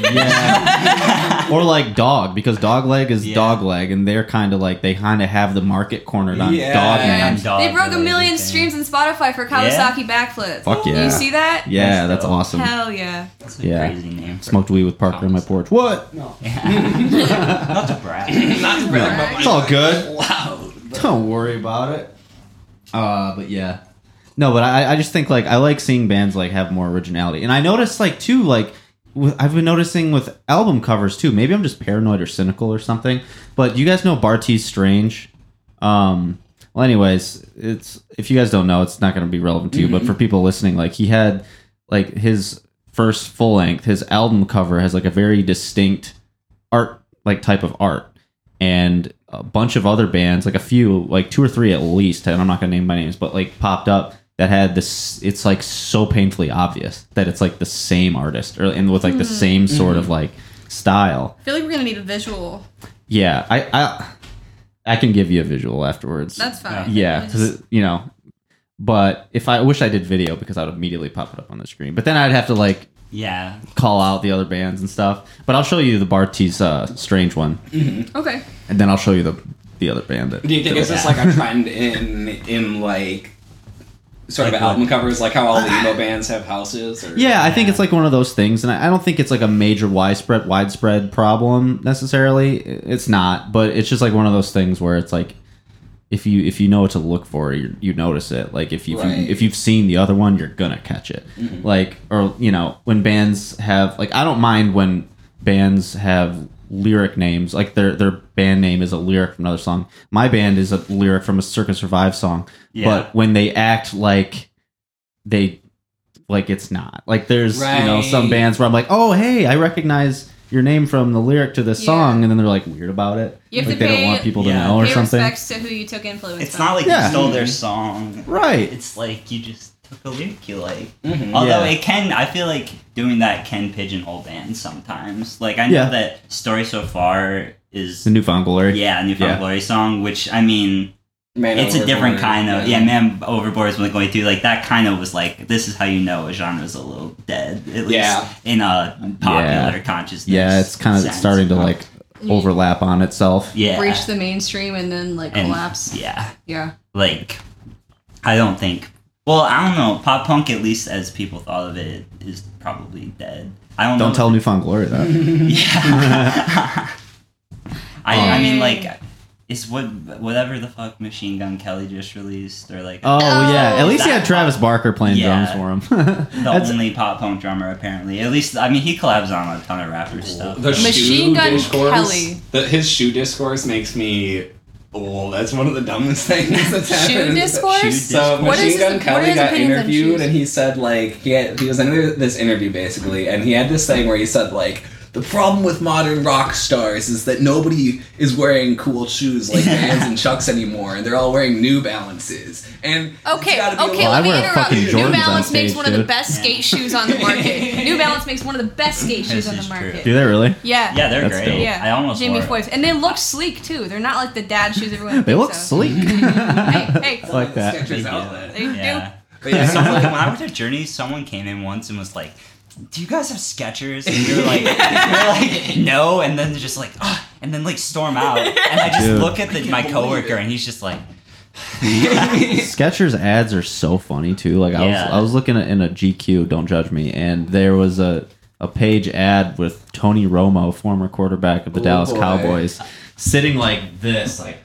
Speaker 1: yeah, or like dog because dog leg is
Speaker 2: Yeah.
Speaker 1: dog leg, and they're kind of like they kind of have the market cornered on
Speaker 4: Yeah.
Speaker 1: dog
Speaker 4: Yeah.
Speaker 1: names.
Speaker 2: Dog
Speaker 3: they broke a million
Speaker 2: thing.
Speaker 3: streams in Spotify for Kawasaki backflip.
Speaker 1: Fuck yeah.
Speaker 3: You see that?
Speaker 1: Yeah,
Speaker 2: That's
Speaker 1: that's awesome.
Speaker 3: Hell yeah.
Speaker 2: That's a
Speaker 1: Yeah.
Speaker 2: crazy name.
Speaker 1: Smoked weed with Parker on my porch. What?
Speaker 2: Yeah. Not to brag.
Speaker 4: Not to brag, but
Speaker 1: It's all good.
Speaker 4: Wow.
Speaker 1: Don't worry about it. Uh, but yeah, no, but I, I just think like I like seeing bands like have more originality, and I noticed like too like with, I've been noticing with album covers too. Maybe I'm just paranoid or cynical or something. But you guys know Bartees Strange. Um, well, anyways, it's if you guys don't know, it's not going to be relevant to you. But for people listening, like he had like his first full length, his album cover has like a very distinct art like type of art and a bunch of other bands like a few like two or three at least and i'm not gonna name my names but like popped up that had this it's like so painfully obvious that it's like the same artist or and with like the hmm. same sort mm-hmm. of like style.
Speaker 3: I feel like we're gonna need a visual.
Speaker 1: yeah i i i can give you a visual afterwards.
Speaker 3: That's fine.
Speaker 1: yeah.
Speaker 3: I
Speaker 1: because
Speaker 3: just-
Speaker 1: you know but if i, I wish i did video because i would immediately pop it up on the screen but then i'd have to like
Speaker 2: Yeah.
Speaker 1: call out the other bands and stuff but i'll show you the Bartees uh strange one
Speaker 3: okay.
Speaker 1: and then i'll show you the the other band that
Speaker 4: Do you think it's just like a trend in in like sort
Speaker 2: Like
Speaker 4: of
Speaker 2: what?
Speaker 4: album covers, like how all the emo bands have houses? Or
Speaker 1: Yeah, I think it's like one of those things, and I I don't think it's like a major widespread widespread problem necessarily. It's not, but it's just like one of those things where it's like if you if you know what to look for, you, you notice it. Like if you,
Speaker 4: Right.
Speaker 1: if you if you've seen the other one, you're gonna catch it. Like or you know when bands have like I don't mind when bands have lyric names like their their band name is a lyric from another song. My band is a lyric from a Circa Survive song.
Speaker 2: Yeah.
Speaker 1: But when they act like they like it's not. Like there's you know some bands where I'm like, oh hey, I recognize your name from the lyric to this
Speaker 3: Yeah.
Speaker 1: song, and then they're like weird about it.
Speaker 3: You have
Speaker 1: like
Speaker 3: to
Speaker 1: they
Speaker 3: pay-
Speaker 1: don't want people to
Speaker 2: yeah,
Speaker 1: know or
Speaker 3: Pay
Speaker 1: something.
Speaker 3: respects to who you took influence.
Speaker 2: It's
Speaker 3: from.
Speaker 2: not like
Speaker 1: Yeah.
Speaker 2: you stole their song.
Speaker 1: Right.
Speaker 2: It's like you just took a lyric you like.
Speaker 4: Mhm.
Speaker 2: Although
Speaker 1: Yeah.
Speaker 2: it can, I feel like doing that can pigeonhole bands sometimes. Like I know
Speaker 1: Yeah.
Speaker 2: that "Story So Far" is
Speaker 1: The New Found Glory.
Speaker 2: yeah, a Newfound
Speaker 1: Yeah.
Speaker 2: Glory song, which I mean,
Speaker 4: Man
Speaker 2: it's a different kind of yeah. Man Overboard is going through like that. Kind of was like this is how you know a genre's a little dead, at least
Speaker 4: Yeah.
Speaker 2: in a popular
Speaker 1: Yeah.
Speaker 2: consciousness.
Speaker 1: Yeah, it's kind of
Speaker 2: sense.
Speaker 1: starting to like overlap on itself.
Speaker 2: yeah,
Speaker 3: Reach the mainstream and then like
Speaker 2: and,
Speaker 3: collapse.
Speaker 2: Yeah,
Speaker 3: Yeah.
Speaker 2: like I don't think. Well, I don't know. Pop punk, at least as people thought of it, is probably dead. I don't.
Speaker 1: Don't
Speaker 2: know
Speaker 1: tell New Found Glory that.
Speaker 2: Yeah. I, I mean,
Speaker 3: Um,
Speaker 2: like, it's what whatever the fuck Machine Gun Kelly just released, or like
Speaker 1: Oh,
Speaker 3: Oh.
Speaker 1: yeah, at least he had Travis Barker playing
Speaker 2: Yeah.
Speaker 1: drums for him.
Speaker 2: the
Speaker 1: That's-
Speaker 2: only pop punk drummer apparently. At least, I mean, he collabs on a ton of rapper stuff.
Speaker 4: The
Speaker 3: Machine Gun
Speaker 4: discourse,
Speaker 3: Kelly.
Speaker 4: The, his shoe discourse makes me. Oh, that's one of the dumbest things that's happened.
Speaker 3: Shoe
Speaker 4: happened.
Speaker 3: discourse?
Speaker 2: Shoe
Speaker 4: So
Speaker 3: What
Speaker 4: Machine
Speaker 3: is his-
Speaker 4: Gun Kelly got interviewed and he said like he had, he was in this interview basically and he had this thing where he said like the problem with modern rock stars is that nobody is wearing cool shoes like Vans and Chucks anymore and they're all wearing New Balances and
Speaker 3: Okay,
Speaker 4: gotta be
Speaker 3: okay,
Speaker 1: Well,
Speaker 3: let me interrupt. New
Speaker 1: Jordans on
Speaker 3: Balance makes
Speaker 1: stage,
Speaker 3: one of the
Speaker 1: dude.
Speaker 3: best skate shoes on the market. New Balance makes one of the best skate shoes on the
Speaker 2: is true.
Speaker 3: market.
Speaker 1: Do they really?
Speaker 3: Yeah.
Speaker 2: Yeah, they're
Speaker 1: That's
Speaker 2: great.
Speaker 1: dope.
Speaker 3: Yeah.
Speaker 2: I almost
Speaker 3: Jamie
Speaker 2: wore it.
Speaker 3: Foy. And they look sleek too. They're not like the dad shoes everyone
Speaker 1: They
Speaker 3: thinks
Speaker 1: look
Speaker 3: of.
Speaker 1: sleek.
Speaker 3: Hey, hey.
Speaker 1: I like that.
Speaker 4: Skechers
Speaker 2: They
Speaker 4: outlet.
Speaker 3: They do.
Speaker 2: Yeah.
Speaker 4: But yeah,
Speaker 2: Someone, when I went to Journey, someone came in once and was like, "Do you guys have Skechers?" And you're like, we were like, "No," and then they're just like, "Ah," and then like storm out, and I just
Speaker 1: Dude.
Speaker 2: look at the, my coworker, and he's just like,
Speaker 1: Skechers ads are so funny too. Like I
Speaker 2: Yeah.
Speaker 1: was I was looking at in a GQ, don't judge me, and there was a a page ad with Tony Romo, former quarterback of the
Speaker 4: Oh,
Speaker 1: Dallas
Speaker 4: boy.
Speaker 1: Cowboys, sitting like this, like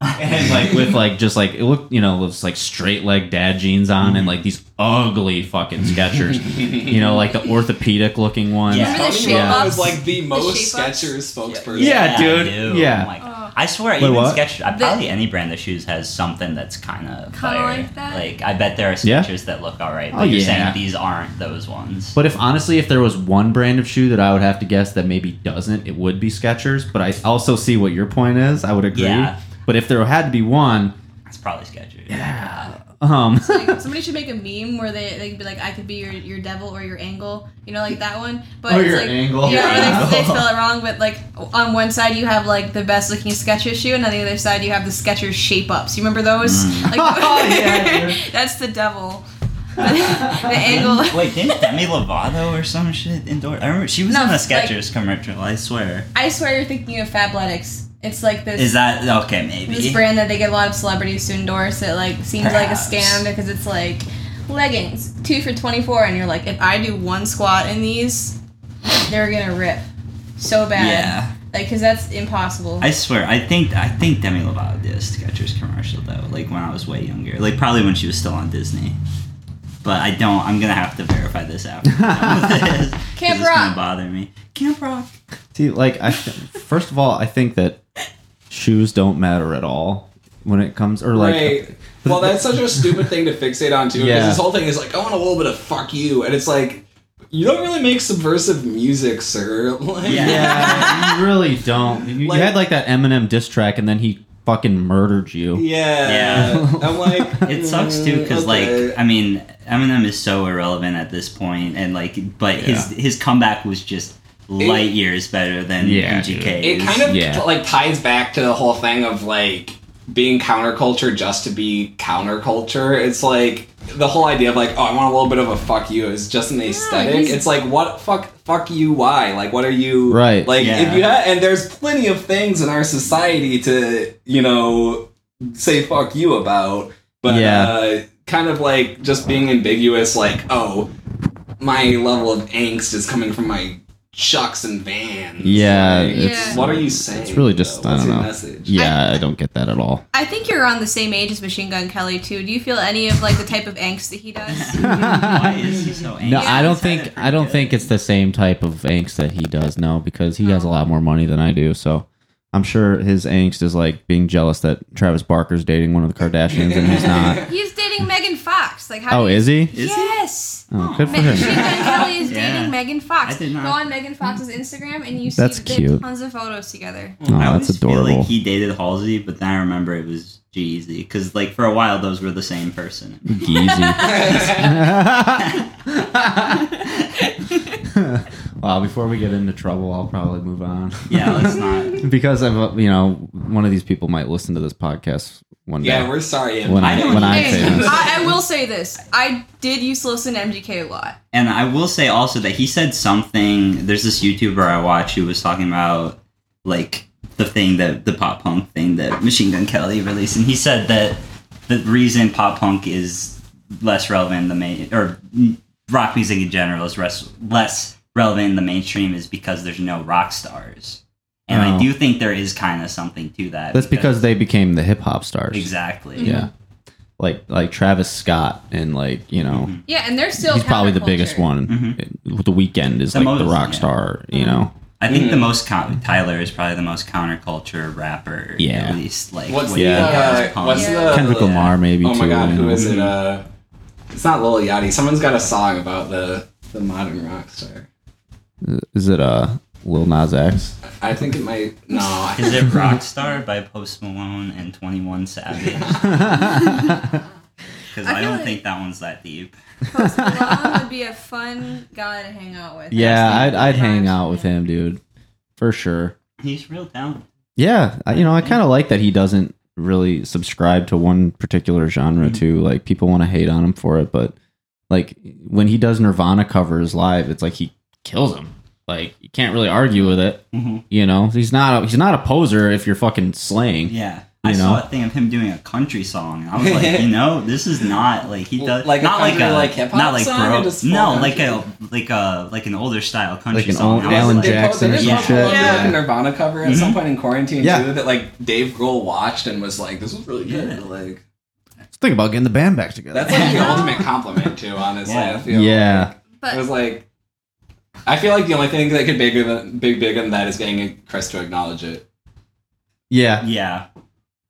Speaker 1: and like with like just like it looked, you know, it was like straight leg dad jeans on and mhm. like these ugly fucking Skechers, you know, like the orthopedic looking ones.
Speaker 2: Yeah.
Speaker 3: Remember the shape
Speaker 1: Yeah.
Speaker 4: Romo
Speaker 3: ups?
Speaker 4: is like the most
Speaker 3: shape ups?
Speaker 4: Skechers spokesperson.
Speaker 1: Yeah, dude.
Speaker 2: I do.
Speaker 1: Yeah.
Speaker 2: Oh my God. I swear,
Speaker 1: Wait,
Speaker 2: even
Speaker 1: what?
Speaker 2: Skechers, uh,
Speaker 3: I-
Speaker 2: probably any brand of shoes has something that's kind of
Speaker 3: Kinda like that?
Speaker 2: Like, I bet there are
Speaker 1: Yeah.
Speaker 2: Skechers that look alright. But
Speaker 1: Oh,
Speaker 2: you're
Speaker 1: yeah.
Speaker 2: saying these aren't those ones.
Speaker 1: But if honestly, if there was one brand of shoe that I would have to guess that maybe doesn't, it would be Skechers. But I also see what your point is. I would agree.
Speaker 2: Yeah.
Speaker 1: But if there had to be one,
Speaker 2: it's probably Skechers.
Speaker 1: um,
Speaker 3: Like, somebody should make a meme where they they could be like, I could be your, your devil or your angle, you know, like that one. But
Speaker 1: Oh,
Speaker 3: it's
Speaker 1: your
Speaker 3: like,
Speaker 1: angle.
Speaker 3: Yeah,
Speaker 1: Your angle.
Speaker 3: they, they spell it wrong. But like on one side you have like the best looking Skechers shoe, and on the other side you have the Skechers shape ups. You remember those? Like,
Speaker 1: Oh, yeah, dude.
Speaker 3: that's the devil. the, the angle.
Speaker 2: Wait, didn't Demi Lovato or some shit endorse? I remember she was
Speaker 3: No,
Speaker 2: in a
Speaker 3: like-
Speaker 2: commercial. I swear.
Speaker 3: I swear you're thinking of Fabletics. It's like this.
Speaker 2: Is that okay? Maybe.
Speaker 3: this brand that they get a lot of celebrities to endorse. It like seems like a scam because it's like leggings two for twenty four, and you're like, if I do one squat in these, they're gonna rip so bad.
Speaker 2: Yeah.
Speaker 3: Like, cause that's impossible.
Speaker 2: I swear, I think I think Demi Lovato did a Skechers commercial though, like when I was way younger, like probably when she was still on Disney. But I don't. I'm gonna have to verify this after. Camp
Speaker 3: Camp
Speaker 2: It's gonna
Speaker 3: Rock.
Speaker 2: bother me. Camp Rock.
Speaker 1: see, like I, first of all, I think that shoes don't matter at all when it comes, or like,
Speaker 4: right. Well, that's such a stupid thing to fixate on too. Because
Speaker 1: Yeah.
Speaker 4: this whole thing is like, I want a little bit of fuck you, and it's like, you don't really make subversive music, sir. Like,
Speaker 2: Yeah.
Speaker 1: yeah, you really don't. You,
Speaker 4: Like-
Speaker 1: you had like that Eminem diss track, and then he fucking murdered you.
Speaker 4: Yeah.
Speaker 2: Yeah.
Speaker 4: I'm like,
Speaker 2: It sucks too because
Speaker 4: mm, okay.
Speaker 2: like I mean Eminem is so irrelevant at this point, and like but his his comeback was just light years better than
Speaker 1: Yeah,
Speaker 2: MGK.
Speaker 4: it kind of
Speaker 1: Yeah.
Speaker 4: like ties back to the whole thing of like being counterculture just to be counterculture. It's like the whole idea of like, oh, I want a little bit of a fuck you is just an aesthetic.
Speaker 3: he's-
Speaker 4: it's like, what fuck, fuck you? Why? Like, what are you?
Speaker 1: Right.
Speaker 4: Like,
Speaker 2: Yeah.
Speaker 4: if you have, and there's plenty of things in our society to, you know, say fuck you about, but
Speaker 1: Yeah.
Speaker 4: uh, kind of like just being ambiguous, like, oh, my level of angst is coming from my chucks and vans.
Speaker 1: Yeah,
Speaker 4: Like,
Speaker 3: it's-
Speaker 4: what are you saying?
Speaker 1: It's really just
Speaker 4: though?
Speaker 1: I don't
Speaker 4: your
Speaker 1: know.
Speaker 4: Message?
Speaker 1: Yeah, I, don't get that at all.
Speaker 3: I think you're on the same age as Machine Gun Kelly too. Do you feel any of like the type of angst that he does?
Speaker 2: Why is he so angry?
Speaker 1: No, I don't think I don't
Speaker 2: pretty
Speaker 1: think it's the same type of angst that he does. No, because he has a oh. lot more money than I do. So I'm sure his angst is like being jealous that Travis Barker's dating one of the Kardashians and he's not.
Speaker 3: He's dating Megan Fox. Fox. Like how?
Speaker 1: Oh,
Speaker 3: you-
Speaker 1: is he?
Speaker 2: Is he?
Speaker 3: yes.
Speaker 1: Oh, good for
Speaker 3: Machine
Speaker 1: him.
Speaker 3: Gun Kelly is
Speaker 2: Yeah.
Speaker 3: dating Megan Fox.
Speaker 2: I did not-
Speaker 3: Go on Megan Fox's Instagram and you see
Speaker 1: That's
Speaker 3: that they have
Speaker 1: cute.
Speaker 3: tons of photos together.
Speaker 1: Oh,
Speaker 2: I
Speaker 1: that's
Speaker 2: always feel
Speaker 1: adorable.
Speaker 2: like he dated Halsey, but then I remember it was G-Eazy because like for a while those were the same person.
Speaker 1: Geezy. well, before we get into trouble, I'll probably move on.
Speaker 2: Yeah, let's not.
Speaker 1: because I'm, uh, you know, one of these people might listen to this podcast one day.
Speaker 4: Yeah, we're sorry.
Speaker 1: when I,
Speaker 2: I
Speaker 1: when I'm
Speaker 3: Hey. I, I will say this. I did used to listen to MGK a lot.
Speaker 2: And I will say also that he said something. There's this YouTuber I watch who was talking about like the thing that the pop punk thing that Machine Gun Kelly released, and he said that the reason pop punk is less relevant in the main or rock music in general is res- less relevant in the mainstream is because there's no rock stars. And I
Speaker 1: Oh.
Speaker 2: do think there is kind of something to that.
Speaker 1: That's because they became the hip hop stars.
Speaker 2: exactly.
Speaker 1: Yeah. Like like Travis Scott and like, you know,
Speaker 2: Mhm.
Speaker 3: Yeah, and they're still
Speaker 1: he's probably the biggest one.
Speaker 2: Mhm.
Speaker 1: The Weeknd is
Speaker 2: The
Speaker 1: like
Speaker 2: most,
Speaker 1: the rock
Speaker 2: yeah.
Speaker 1: star, you know.
Speaker 2: I think the
Speaker 4: Mhm.
Speaker 2: most con- Tyler is probably the most counterculture rapper.
Speaker 1: Yeah.
Speaker 2: at least like
Speaker 4: What's
Speaker 2: what
Speaker 4: the
Speaker 2: he
Speaker 1: Yeah.
Speaker 2: does,
Speaker 4: uh,
Speaker 2: punk.
Speaker 4: what's
Speaker 3: Yeah.
Speaker 4: the
Speaker 1: Kendrick Lamar maybe
Speaker 4: Oh
Speaker 1: too.
Speaker 4: my god,
Speaker 1: you
Speaker 4: who
Speaker 1: know.
Speaker 4: is it? Uh, it's not Lil Yachty. Someone's got a song about the the modern rock star.
Speaker 1: Is it uh Lil Nas X?
Speaker 4: I think it might. No, I-
Speaker 2: Is it Rockstar by Post Malone and Twenty One Savage? Because
Speaker 3: I
Speaker 2: I,
Speaker 3: feel
Speaker 2: don't
Speaker 3: like-
Speaker 2: think that one's that deep.
Speaker 3: Post Malone would be a fun guy to hang out with.
Speaker 1: yeah,
Speaker 3: I've
Speaker 1: I'd I'd hang out with him, dude. For sure.
Speaker 2: He's real talented.
Speaker 1: Yeah, I- you know, I kind of like that he doesn't really subscribe to one particular genre
Speaker 2: Mhm.
Speaker 1: too. Like people want to hate on him for it, but like when he does Nirvana covers live, it's like he kills him. Like you can't really argue with it.
Speaker 2: Mm-hmm.
Speaker 1: You know, he's not a, he's not a poser if you're fucking slaying.
Speaker 2: Yeah.
Speaker 1: You
Speaker 2: I
Speaker 1: know?
Speaker 2: saw a thing of him doing a country song, and I was like, you know, this is not like he does
Speaker 4: Like a
Speaker 2: not like
Speaker 4: country,
Speaker 2: a
Speaker 4: like, hip-hop
Speaker 2: not like
Speaker 4: song
Speaker 2: bro,
Speaker 4: just full
Speaker 2: no, like a like a like an older style country
Speaker 1: Like an
Speaker 2: song.
Speaker 1: old Alan
Speaker 2: like,
Speaker 4: They
Speaker 1: Jackson or some
Speaker 4: posted
Speaker 1: shit.
Speaker 4: like a Nirvana cover at some
Speaker 2: Mhm.
Speaker 4: point in quarantine
Speaker 1: Yeah.
Speaker 4: too that like Dave Grohl watched and was like, "This was really good." Like
Speaker 1: Let's think about getting the band back together.
Speaker 4: that's like the ultimate compliment too. Honestly,
Speaker 2: Yeah.
Speaker 4: I feel.
Speaker 1: yeah.
Speaker 3: But
Speaker 4: It was like, I feel like the only thing that could bigger than big bigger than that is getting Chris to acknowledge it.
Speaker 1: Yeah.
Speaker 2: Yeah.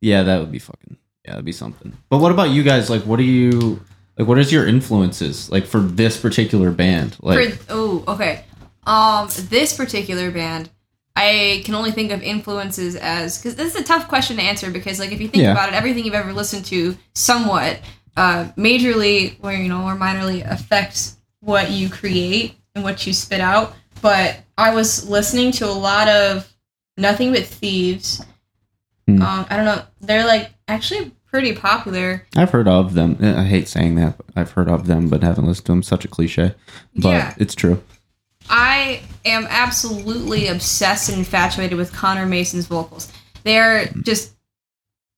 Speaker 1: Yeah, that would be fucking yeah, that'd be something. But what about you guys? Like, what do you like? What is your influences like for this particular band? Like,
Speaker 3: for oh, okay. Um, this particular band, I can only think of influences as because this is a tough question to answer because like if you think
Speaker 1: Yeah.
Speaker 3: about it, everything you've ever listened to somewhat, uh, majorly or you know or minorly affects what you create and what you spit out. But I was listening to a lot of Nothing But Thieves.
Speaker 1: Hmm.
Speaker 3: Um, I don't know. They're like actually pretty popular.
Speaker 1: I've heard of them. I hate saying that. But I've heard of them, but haven't listened to them. Such a cliche, but
Speaker 3: Yeah.
Speaker 1: it's true.
Speaker 3: I am absolutely obsessed and infatuated with Conor Mason's vocals. They're just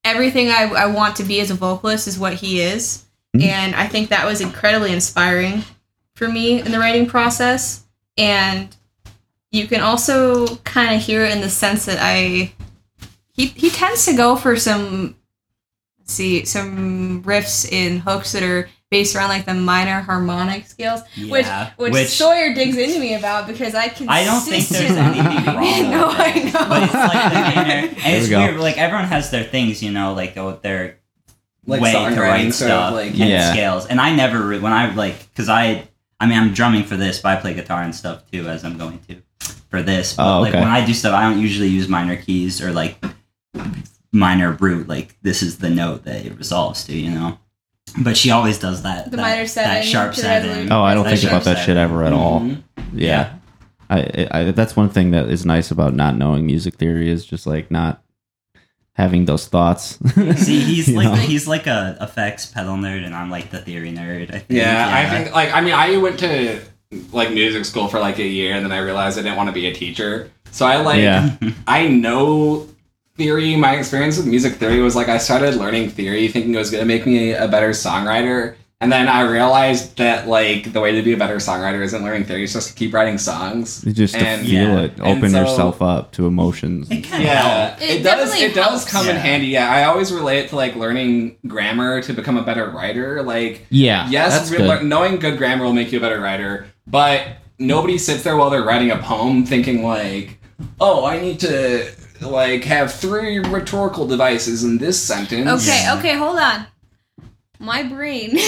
Speaker 3: everything I, I want to be as a vocalist is what he is.
Speaker 1: Mhm.
Speaker 3: And I think that was incredibly inspiring for me in the writing process. And you can also kind of hear it in the sense that I he he tends to go for some let's see some riffs in hooks that are based around like the minor harmonic scales which
Speaker 2: Yeah.
Speaker 3: which,
Speaker 2: Which-
Speaker 3: Sawyer digs into me about because I can.
Speaker 2: I don't think there's anything wrong with
Speaker 3: no, I know.
Speaker 2: But it's like the minor, and
Speaker 1: There
Speaker 2: it's
Speaker 1: we
Speaker 2: weird. Like everyone has their things, you know, like the, their
Speaker 4: Like
Speaker 2: way to write stuff
Speaker 4: like-
Speaker 2: and
Speaker 1: Yeah.
Speaker 2: scales. And I never when I like because I I mean I'm drumming for this, but I play guitar and stuff too as I'm going to for this. But
Speaker 1: Oh,
Speaker 2: like when I do stuff, I don't usually use minor keys or like minor root. Like this is the note that it resolves to, you know. But she always does that.
Speaker 3: The
Speaker 2: that,
Speaker 3: minor seven
Speaker 2: that sharp
Speaker 3: to
Speaker 2: seven.
Speaker 1: Oh, I don't think about that shit ever at all.
Speaker 4: Mhm.
Speaker 1: Yeah. I, I that's one thing that is nice about not knowing music theory is just like not having those thoughts.
Speaker 2: See, he's like
Speaker 1: know?
Speaker 2: he's like a effects pedal nerd, and I'm like the theory nerd. I think.
Speaker 4: Yeah, I think like I mean I went to like music school for like a year and then I realized I didn't want to be a teacher. So I like
Speaker 1: Yeah.
Speaker 4: I know theory. My experience with music theory was like I started learning theory thinking it was going to make me a better songwriter. And then I realized that like the way to be a better songwriter isn't learning theory, it's just to keep writing songs.
Speaker 1: You just to
Speaker 4: And-
Speaker 1: feel
Speaker 2: yeah.
Speaker 1: it, open
Speaker 4: so-
Speaker 1: yourself up to emotions.
Speaker 2: It kind
Speaker 4: Yeah,
Speaker 2: helps.
Speaker 3: It
Speaker 4: it, does.
Speaker 3: definitely
Speaker 4: It does
Speaker 3: helps.
Speaker 4: come in handy. Yeah, I always relate it to like learning grammar to become a better writer. Like
Speaker 1: Yeah,
Speaker 4: yes,
Speaker 1: that's
Speaker 4: re-
Speaker 1: good.
Speaker 4: lear- knowing good grammar will make you a better writer, but nobody sits there while they're writing a poem thinking like, "Oh, I need to like have three rhetorical devices in this sentence."
Speaker 3: Okay,
Speaker 2: Yeah.
Speaker 3: okay, hold on. My brain.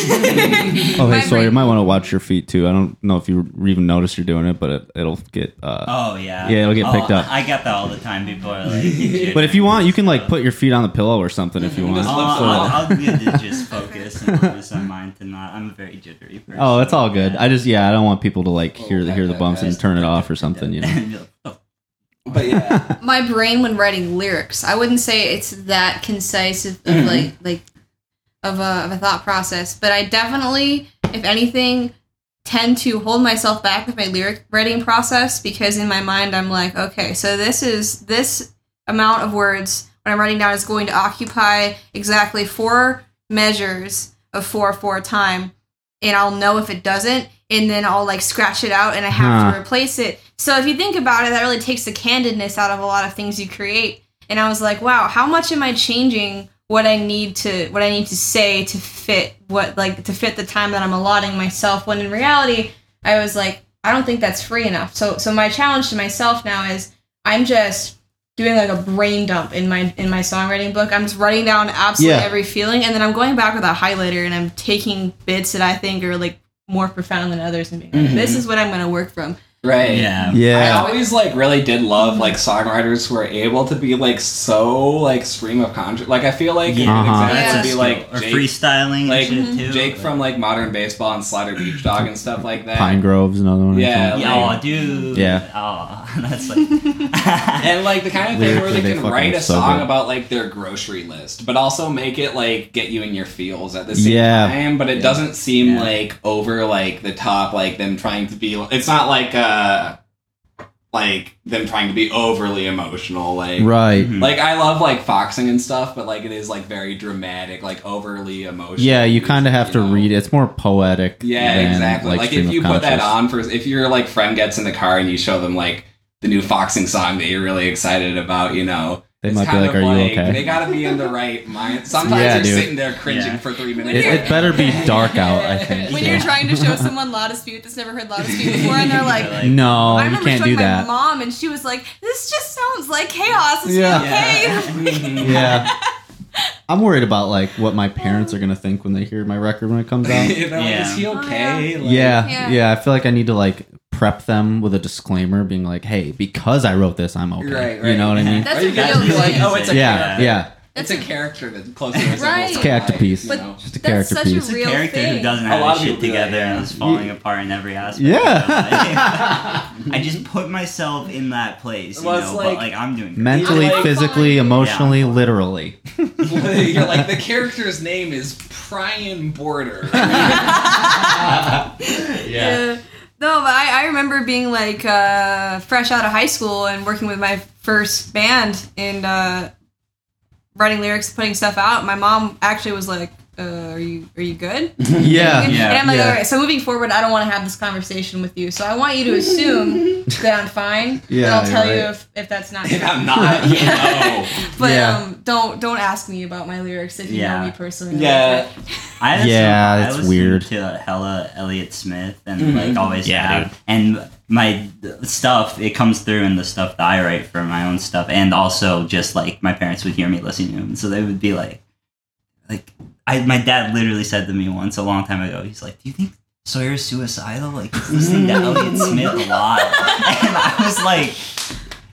Speaker 1: Oh,
Speaker 3: My
Speaker 1: hey, sorry. You might want to watch your feet too. I don't know if you even notice you're doing it, but it, it'll get. Uh,
Speaker 2: Oh yeah.
Speaker 1: Yeah, it'll get
Speaker 2: Oh,
Speaker 1: picked up.
Speaker 2: I get that all the time. People are like.
Speaker 1: but if you want, you can like put your feet on the pillow or something if you want.
Speaker 4: Just
Speaker 2: I'll,
Speaker 1: So-
Speaker 2: I'll, I'll be good to just focus and focus on mine to not. I'm a very jittery person.
Speaker 1: oh, it's all good. I just yeah, I don't want people to like hear
Speaker 4: Oh,
Speaker 1: the hear the
Speaker 4: okay,
Speaker 1: bumps and turn it off or something. You know.
Speaker 2: Oh,
Speaker 4: But yeah,
Speaker 3: my brain when writing lyrics. I wouldn't say it's that concise of, of like like of a, of a thought process, but I definitely, if anything, tend to hold myself back with my lyric writing process because in my mind I'm like, okay, so this is this amount of words when I'm writing down is going to occupy exactly four measures of four four time, and I'll know if it doesn't, and then I'll like scratch it out and I have
Speaker 1: Huh.
Speaker 3: to replace it. So if you think about it, that really takes the candidness out of a lot of things you create. And I was like, wow, how much am I changing what I need to what I need to say to fit what like to fit the time that I'm allotting myself when in reality I was like, I don't think that's free enough. So so my challenge to myself now is I'm just doing like a brain dump in my in my songwriting book. I'm just writing down absolutely
Speaker 1: Yeah.
Speaker 3: every feeling and then I'm going back with a highlighter and I'm taking bits that I think are like more profound than others and being like, mm-hmm. this is what I'm gonna work from.
Speaker 4: Right.
Speaker 2: yeah.
Speaker 1: Yeah.
Speaker 4: I always like really did love like songwriters who are able to be like so like stream of conscious. Like I feel like
Speaker 2: Yeah,
Speaker 1: Uh-huh.
Speaker 4: example
Speaker 3: Yeah.
Speaker 4: would be like
Speaker 2: or freestyling
Speaker 4: like
Speaker 2: shit too.
Speaker 4: Jake
Speaker 2: but-
Speaker 4: from like Modern Baseball and Slaughter Beach Dog and stuff like that.
Speaker 1: Pinegrove's another one.
Speaker 4: Yeah,
Speaker 1: think.
Speaker 2: Yeah,
Speaker 4: like-
Speaker 2: oh, dude.
Speaker 1: Yeah.
Speaker 2: Oh, that's like.
Speaker 4: and like the kind of thing where they
Speaker 1: they
Speaker 4: can write a
Speaker 1: so
Speaker 4: song
Speaker 1: good.
Speaker 4: about like their grocery list, but also make it like get you in your feels at the same
Speaker 1: Yeah.
Speaker 4: time. But it doesn't seem
Speaker 2: Yeah.
Speaker 4: like over like the top, like them trying to be. It's not like uh like them trying to be overly emotional. Like
Speaker 1: Right.
Speaker 2: Mhm.
Speaker 4: like I love like foxing and stuff, but like it is like very dramatic, like overly emotional.
Speaker 1: Yeah, you kind of have
Speaker 4: you
Speaker 1: to
Speaker 4: know?
Speaker 1: read. It's more poetic.
Speaker 4: Yeah,
Speaker 1: than,
Speaker 4: exactly. Like,
Speaker 1: stream
Speaker 4: if you put that on for if your like friend gets in the car and you show them like the new foxing song that you're really excited about, you know.
Speaker 1: They
Speaker 4: it's
Speaker 1: might be like,
Speaker 4: of
Speaker 1: "Are you okay?"
Speaker 4: They gotta be in the right mind. Sometimes
Speaker 1: Yeah,
Speaker 4: you're
Speaker 1: dude.
Speaker 4: sitting there cringing
Speaker 2: Yeah.
Speaker 4: for three minutes.
Speaker 1: It, it better be dark out. I think.
Speaker 3: When
Speaker 1: so.
Speaker 3: you're trying to show someone Loudest Butte that's never heard Loudest Butte before, and they're like,
Speaker 2: Like,
Speaker 1: No,
Speaker 3: I
Speaker 1: you can't do
Speaker 3: my
Speaker 1: that.
Speaker 3: mom, and she was like, "This just sounds like chaos." Is
Speaker 1: Yeah.
Speaker 3: he okay?
Speaker 1: Yeah. Mm-hmm. I'm worried about like what my parents are gonna think when they hear my record when it comes out.
Speaker 4: you know, like,
Speaker 2: Yeah.
Speaker 4: is he okay? Uh, like,
Speaker 1: yeah,
Speaker 3: Yeah.
Speaker 1: yeah, I feel like I need to like prep them with a disclaimer, being like, "Hey, because I wrote this, I'm okay."
Speaker 4: Right,
Speaker 1: You know what I mean?
Speaker 3: That's
Speaker 4: Or
Speaker 3: a
Speaker 4: you guys
Speaker 3: real
Speaker 4: like, oh, it's a
Speaker 1: yeah,
Speaker 4: character.
Speaker 1: yeah.
Speaker 4: It's
Speaker 3: That's
Speaker 4: a
Speaker 3: a-
Speaker 4: character that closely resembles
Speaker 3: Right. It's a
Speaker 1: character
Speaker 4: life,
Speaker 1: piece.
Speaker 4: you know?
Speaker 1: Just a
Speaker 3: That's
Speaker 1: character
Speaker 3: such a
Speaker 1: piece.
Speaker 3: real
Speaker 2: character
Speaker 3: thing.
Speaker 2: who doesn't
Speaker 4: A
Speaker 2: have
Speaker 4: lot
Speaker 2: his
Speaker 4: of
Speaker 2: shit
Speaker 4: people do
Speaker 2: together
Speaker 4: yeah.
Speaker 2: and is falling apart in every aspect.
Speaker 1: Yeah.
Speaker 2: of their life. I just put myself in that place, you
Speaker 4: Well,
Speaker 2: know,
Speaker 4: like-
Speaker 2: but like I'm doing great.
Speaker 1: Mentally,
Speaker 4: Like-
Speaker 1: physically, emotionally,
Speaker 2: Yeah.
Speaker 1: literally.
Speaker 4: You're like the character's name is Brian Border.
Speaker 3: Yeah. No, but I, I remember being like uh, fresh out of high school and working with my first band and uh, writing lyrics, putting stuff out. My mom actually was like, uh, "Are you are you good?"
Speaker 1: Yeah.
Speaker 2: Yeah.
Speaker 3: And I'm like,
Speaker 1: Yeah.
Speaker 3: "All right." So moving forward, I don't want to have this conversation with you. So I want you to assume that I'm fine.
Speaker 1: Yeah,
Speaker 3: and I'll tell
Speaker 1: you're
Speaker 3: you if, if that's not.
Speaker 4: if. I'm not,
Speaker 3: Yeah.
Speaker 4: no.
Speaker 3: But
Speaker 1: Yeah.
Speaker 3: um, don't don't ask me about my lyrics if you
Speaker 2: Yeah.
Speaker 3: know me personally.
Speaker 4: Yeah.
Speaker 2: I listened-
Speaker 1: Yeah,
Speaker 2: I
Speaker 1: it's
Speaker 2: listened
Speaker 1: weird.
Speaker 2: To hella Elliott Smith and
Speaker 4: Mhm.
Speaker 2: like always
Speaker 1: Yeah,
Speaker 2: have,
Speaker 1: dude.
Speaker 2: and my stuff it comes through in the stuff that I write for my own stuff, and also just like my parents would hear me listening to him, so they would be like, like I my dad literally said to me once a long time ago, he's like, "Do you think Sawyer's suicidal? Like he's listening to mm. Elliott Smith a lot," and I was like.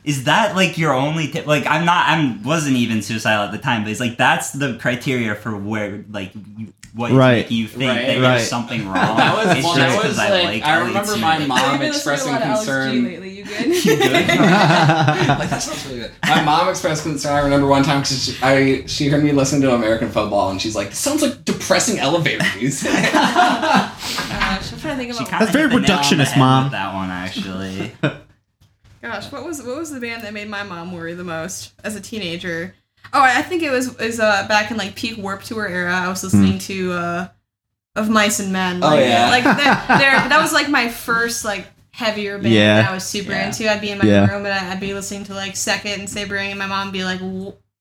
Speaker 2: Is that like your only tip? Like I'm not, I'm wasn't even suicidal at the time, but it's like that's the criteria for where like you, what is
Speaker 1: Right.
Speaker 2: making you think
Speaker 4: Right.
Speaker 2: that
Speaker 1: Right.
Speaker 2: there's something wrong.
Speaker 4: That was,
Speaker 2: it's
Speaker 4: well,
Speaker 2: just
Speaker 4: that
Speaker 2: 'cause
Speaker 4: was
Speaker 2: I
Speaker 4: like,
Speaker 2: like
Speaker 4: I remember
Speaker 2: Smith.
Speaker 4: my
Speaker 3: I've
Speaker 4: mom
Speaker 3: been listening to a
Speaker 4: expressing
Speaker 3: lot of
Speaker 4: concern.
Speaker 3: Lately. You good?
Speaker 2: You good?
Speaker 4: like that sounds really good. My mom expressed concern. I remember one time because she, I she heard me listen to American football and she's like, "This sounds like depressing elevator music."
Speaker 3: Gosh, I'm trying to think about.
Speaker 2: kinda
Speaker 1: That's very
Speaker 2: hit the nail on the
Speaker 1: reductionist, Mom.
Speaker 2: That one actually.
Speaker 3: Gosh, what was what was the band that made my mom worry the most as a teenager? Oh, I think it was is uh back in like peak Warped Tour era. I was listening to uh of Mice and Men.
Speaker 4: Oh,
Speaker 3: Like,
Speaker 4: yeah.
Speaker 3: like that. There, that was like my first like heavier band
Speaker 1: Yeah.
Speaker 3: that I was super
Speaker 2: Yeah.
Speaker 3: into. I'd be in my
Speaker 1: Yeah.
Speaker 3: room and I'd be listening to like Second and Sebring, and my mom would be like,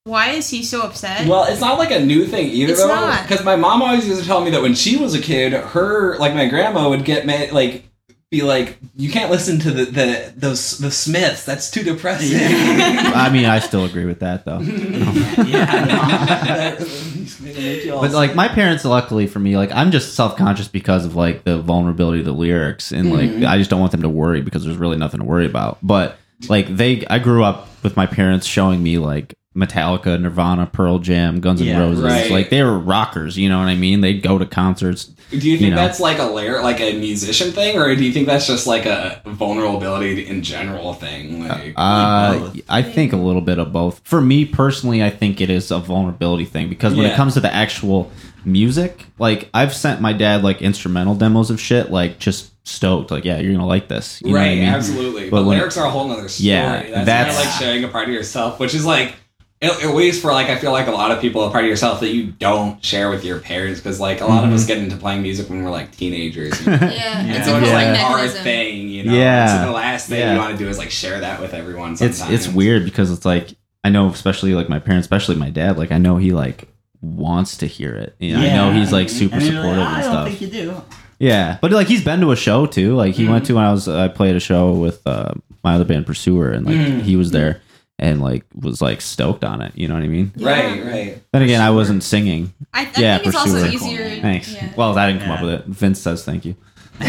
Speaker 3: "Why is he so upset?"
Speaker 4: well, it's not like a new thing either,
Speaker 3: It's
Speaker 4: though.
Speaker 3: not.
Speaker 4: Because my mom always used to tell me that when she was a kid, her like my grandma would get mad, like be like, you can't listen to the, the those the Smiths. That's too depressing.
Speaker 1: I mean, I still agree with that though.
Speaker 2: yeah,
Speaker 1: But like my parents, luckily for me, like I'm just self conscious because of like the vulnerability of the lyrics, and like
Speaker 4: Mhm.
Speaker 1: I just don't want them to worry because there's really nothing to worry about. But like they, I grew up with my parents showing me like Metallica, Nirvana, Pearl Jam, Guns N'
Speaker 2: Yeah,
Speaker 1: Roses.
Speaker 4: right.
Speaker 1: Like they were rockers, you know what I mean? They'd go to concerts.
Speaker 4: Do you think
Speaker 1: You know.
Speaker 4: that's like a layer, like a musician thing, or do you think that's just like a vulnerability in general thing? Like,
Speaker 1: Uh,
Speaker 2: both.
Speaker 1: I think a little bit of both. For me personally, I think it is a vulnerability thing because when
Speaker 4: Yeah.
Speaker 1: it comes to the actual music, like I've sent my dad like instrumental demos of shit, like just stoked, like yeah, you're gonna like this, you know what I
Speaker 4: right,
Speaker 1: mean?
Speaker 4: absolutely.
Speaker 1: But
Speaker 4: But,
Speaker 1: when-
Speaker 4: lyrics are a whole nother story.
Speaker 1: Yeah,
Speaker 4: that's,
Speaker 1: that's-
Speaker 4: kind of like sharing a part of yourself, which is like. At at least for like, I feel like a lot of people a part of yourself that you don't share with your parents because like a lot of us get into playing music when we're like teenagers. You know?
Speaker 3: Yeah,
Speaker 2: Yeah.
Speaker 3: it's
Speaker 4: so it's
Speaker 1: Yeah.
Speaker 4: like
Speaker 3: coping
Speaker 4: our thing, you know.
Speaker 1: Yeah.
Speaker 4: So the last thing
Speaker 1: Yeah.
Speaker 4: you want to do is like share that with everyone.
Speaker 1: it's
Speaker 4: Sometimes.
Speaker 1: it's weird because it's like I know, especially like my parents, especially my dad. Like I know he like wants to hear it. You know, I know he's like super
Speaker 2: And you're like,
Speaker 1: supportive
Speaker 2: I
Speaker 1: and
Speaker 2: don't
Speaker 1: stuff.
Speaker 2: think you do.
Speaker 1: Yeah, but like he's been to a show too. Like he went to when I was I played a show with uh, my other band Pursuer, and like
Speaker 4: Mm.
Speaker 1: he was there and like was like stoked on it. You know what I mean?
Speaker 4: Right, right.
Speaker 1: Then again, I wasn't singing.
Speaker 3: I, I
Speaker 1: Yeah,
Speaker 3: think it's also
Speaker 1: Pursuer.
Speaker 3: easier.
Speaker 1: Thanks.
Speaker 3: Yeah.
Speaker 1: Well, I didn't come up with it. Vince says thank you.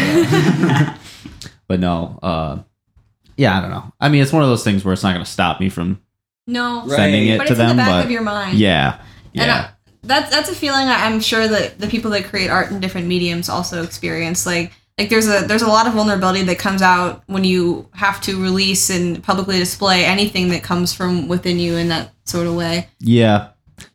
Speaker 1: but no, uh, yeah, I don't know. I mean, it's one of those things where it's not going to stop me from
Speaker 3: no,
Speaker 4: Right.
Speaker 1: sending it
Speaker 3: but
Speaker 1: to
Speaker 3: it's in
Speaker 1: them.
Speaker 3: the back
Speaker 1: but
Speaker 3: of your mind.
Speaker 1: yeah,
Speaker 3: And
Speaker 1: yeah,
Speaker 3: I, that's that's a feeling I'm sure that the people that create art in different mediums also experience. Like like there's a there's a lot of vulnerability that comes out when you have to release and publicly display anything that comes from within you in that sort of way.
Speaker 1: yeah.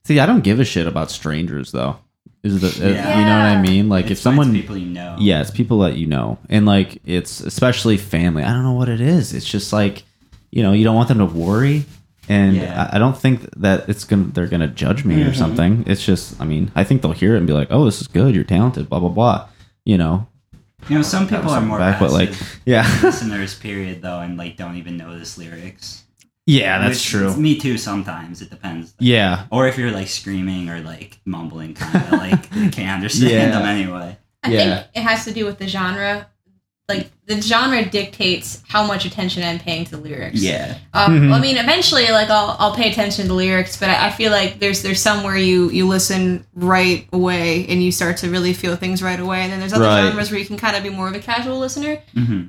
Speaker 1: See, I don't give a shit about strangers though. Is the uh, you know what I mean? Like if
Speaker 2: It's when it's
Speaker 1: someone
Speaker 2: people you know.
Speaker 1: Yeah, it's people that you know. And like it's especially family. I don't know what it is. It's just like, you know, you don't want them to worry. And
Speaker 2: Yeah.
Speaker 1: I, I don't think that it's gonna they're gonna judge me or
Speaker 4: Mhm.
Speaker 1: something. It's just I mean, I think they'll hear it and be like, Oh, this is good, you're talented, blah blah blah. You know.
Speaker 2: You know, some people are more
Speaker 1: back, but like
Speaker 2: passive
Speaker 1: yeah.
Speaker 2: listeners, period, though, and like don't even notice lyrics.
Speaker 1: yeah, that's
Speaker 2: Which-
Speaker 1: true.
Speaker 2: Me too. Sometimes it depends.
Speaker 1: Yeah.
Speaker 2: Or if you're like screaming or like mumbling, kind of like they can't understand
Speaker 1: Yeah.
Speaker 2: them anyway.
Speaker 3: I
Speaker 1: Yeah.
Speaker 3: think it has to do with the genre. Like the genre dictates how much attention I'm paying to the lyrics.
Speaker 2: Yeah.
Speaker 3: Um,
Speaker 1: Mhm.
Speaker 3: I mean, eventually, like I'll I'll pay attention to the lyrics, but I, I feel like there's there's somewhere you you listen right away and you start to really feel things right away, and then there's other
Speaker 1: Right.
Speaker 3: genres where you can kind of be more of a casual lilistener.
Speaker 2: hmm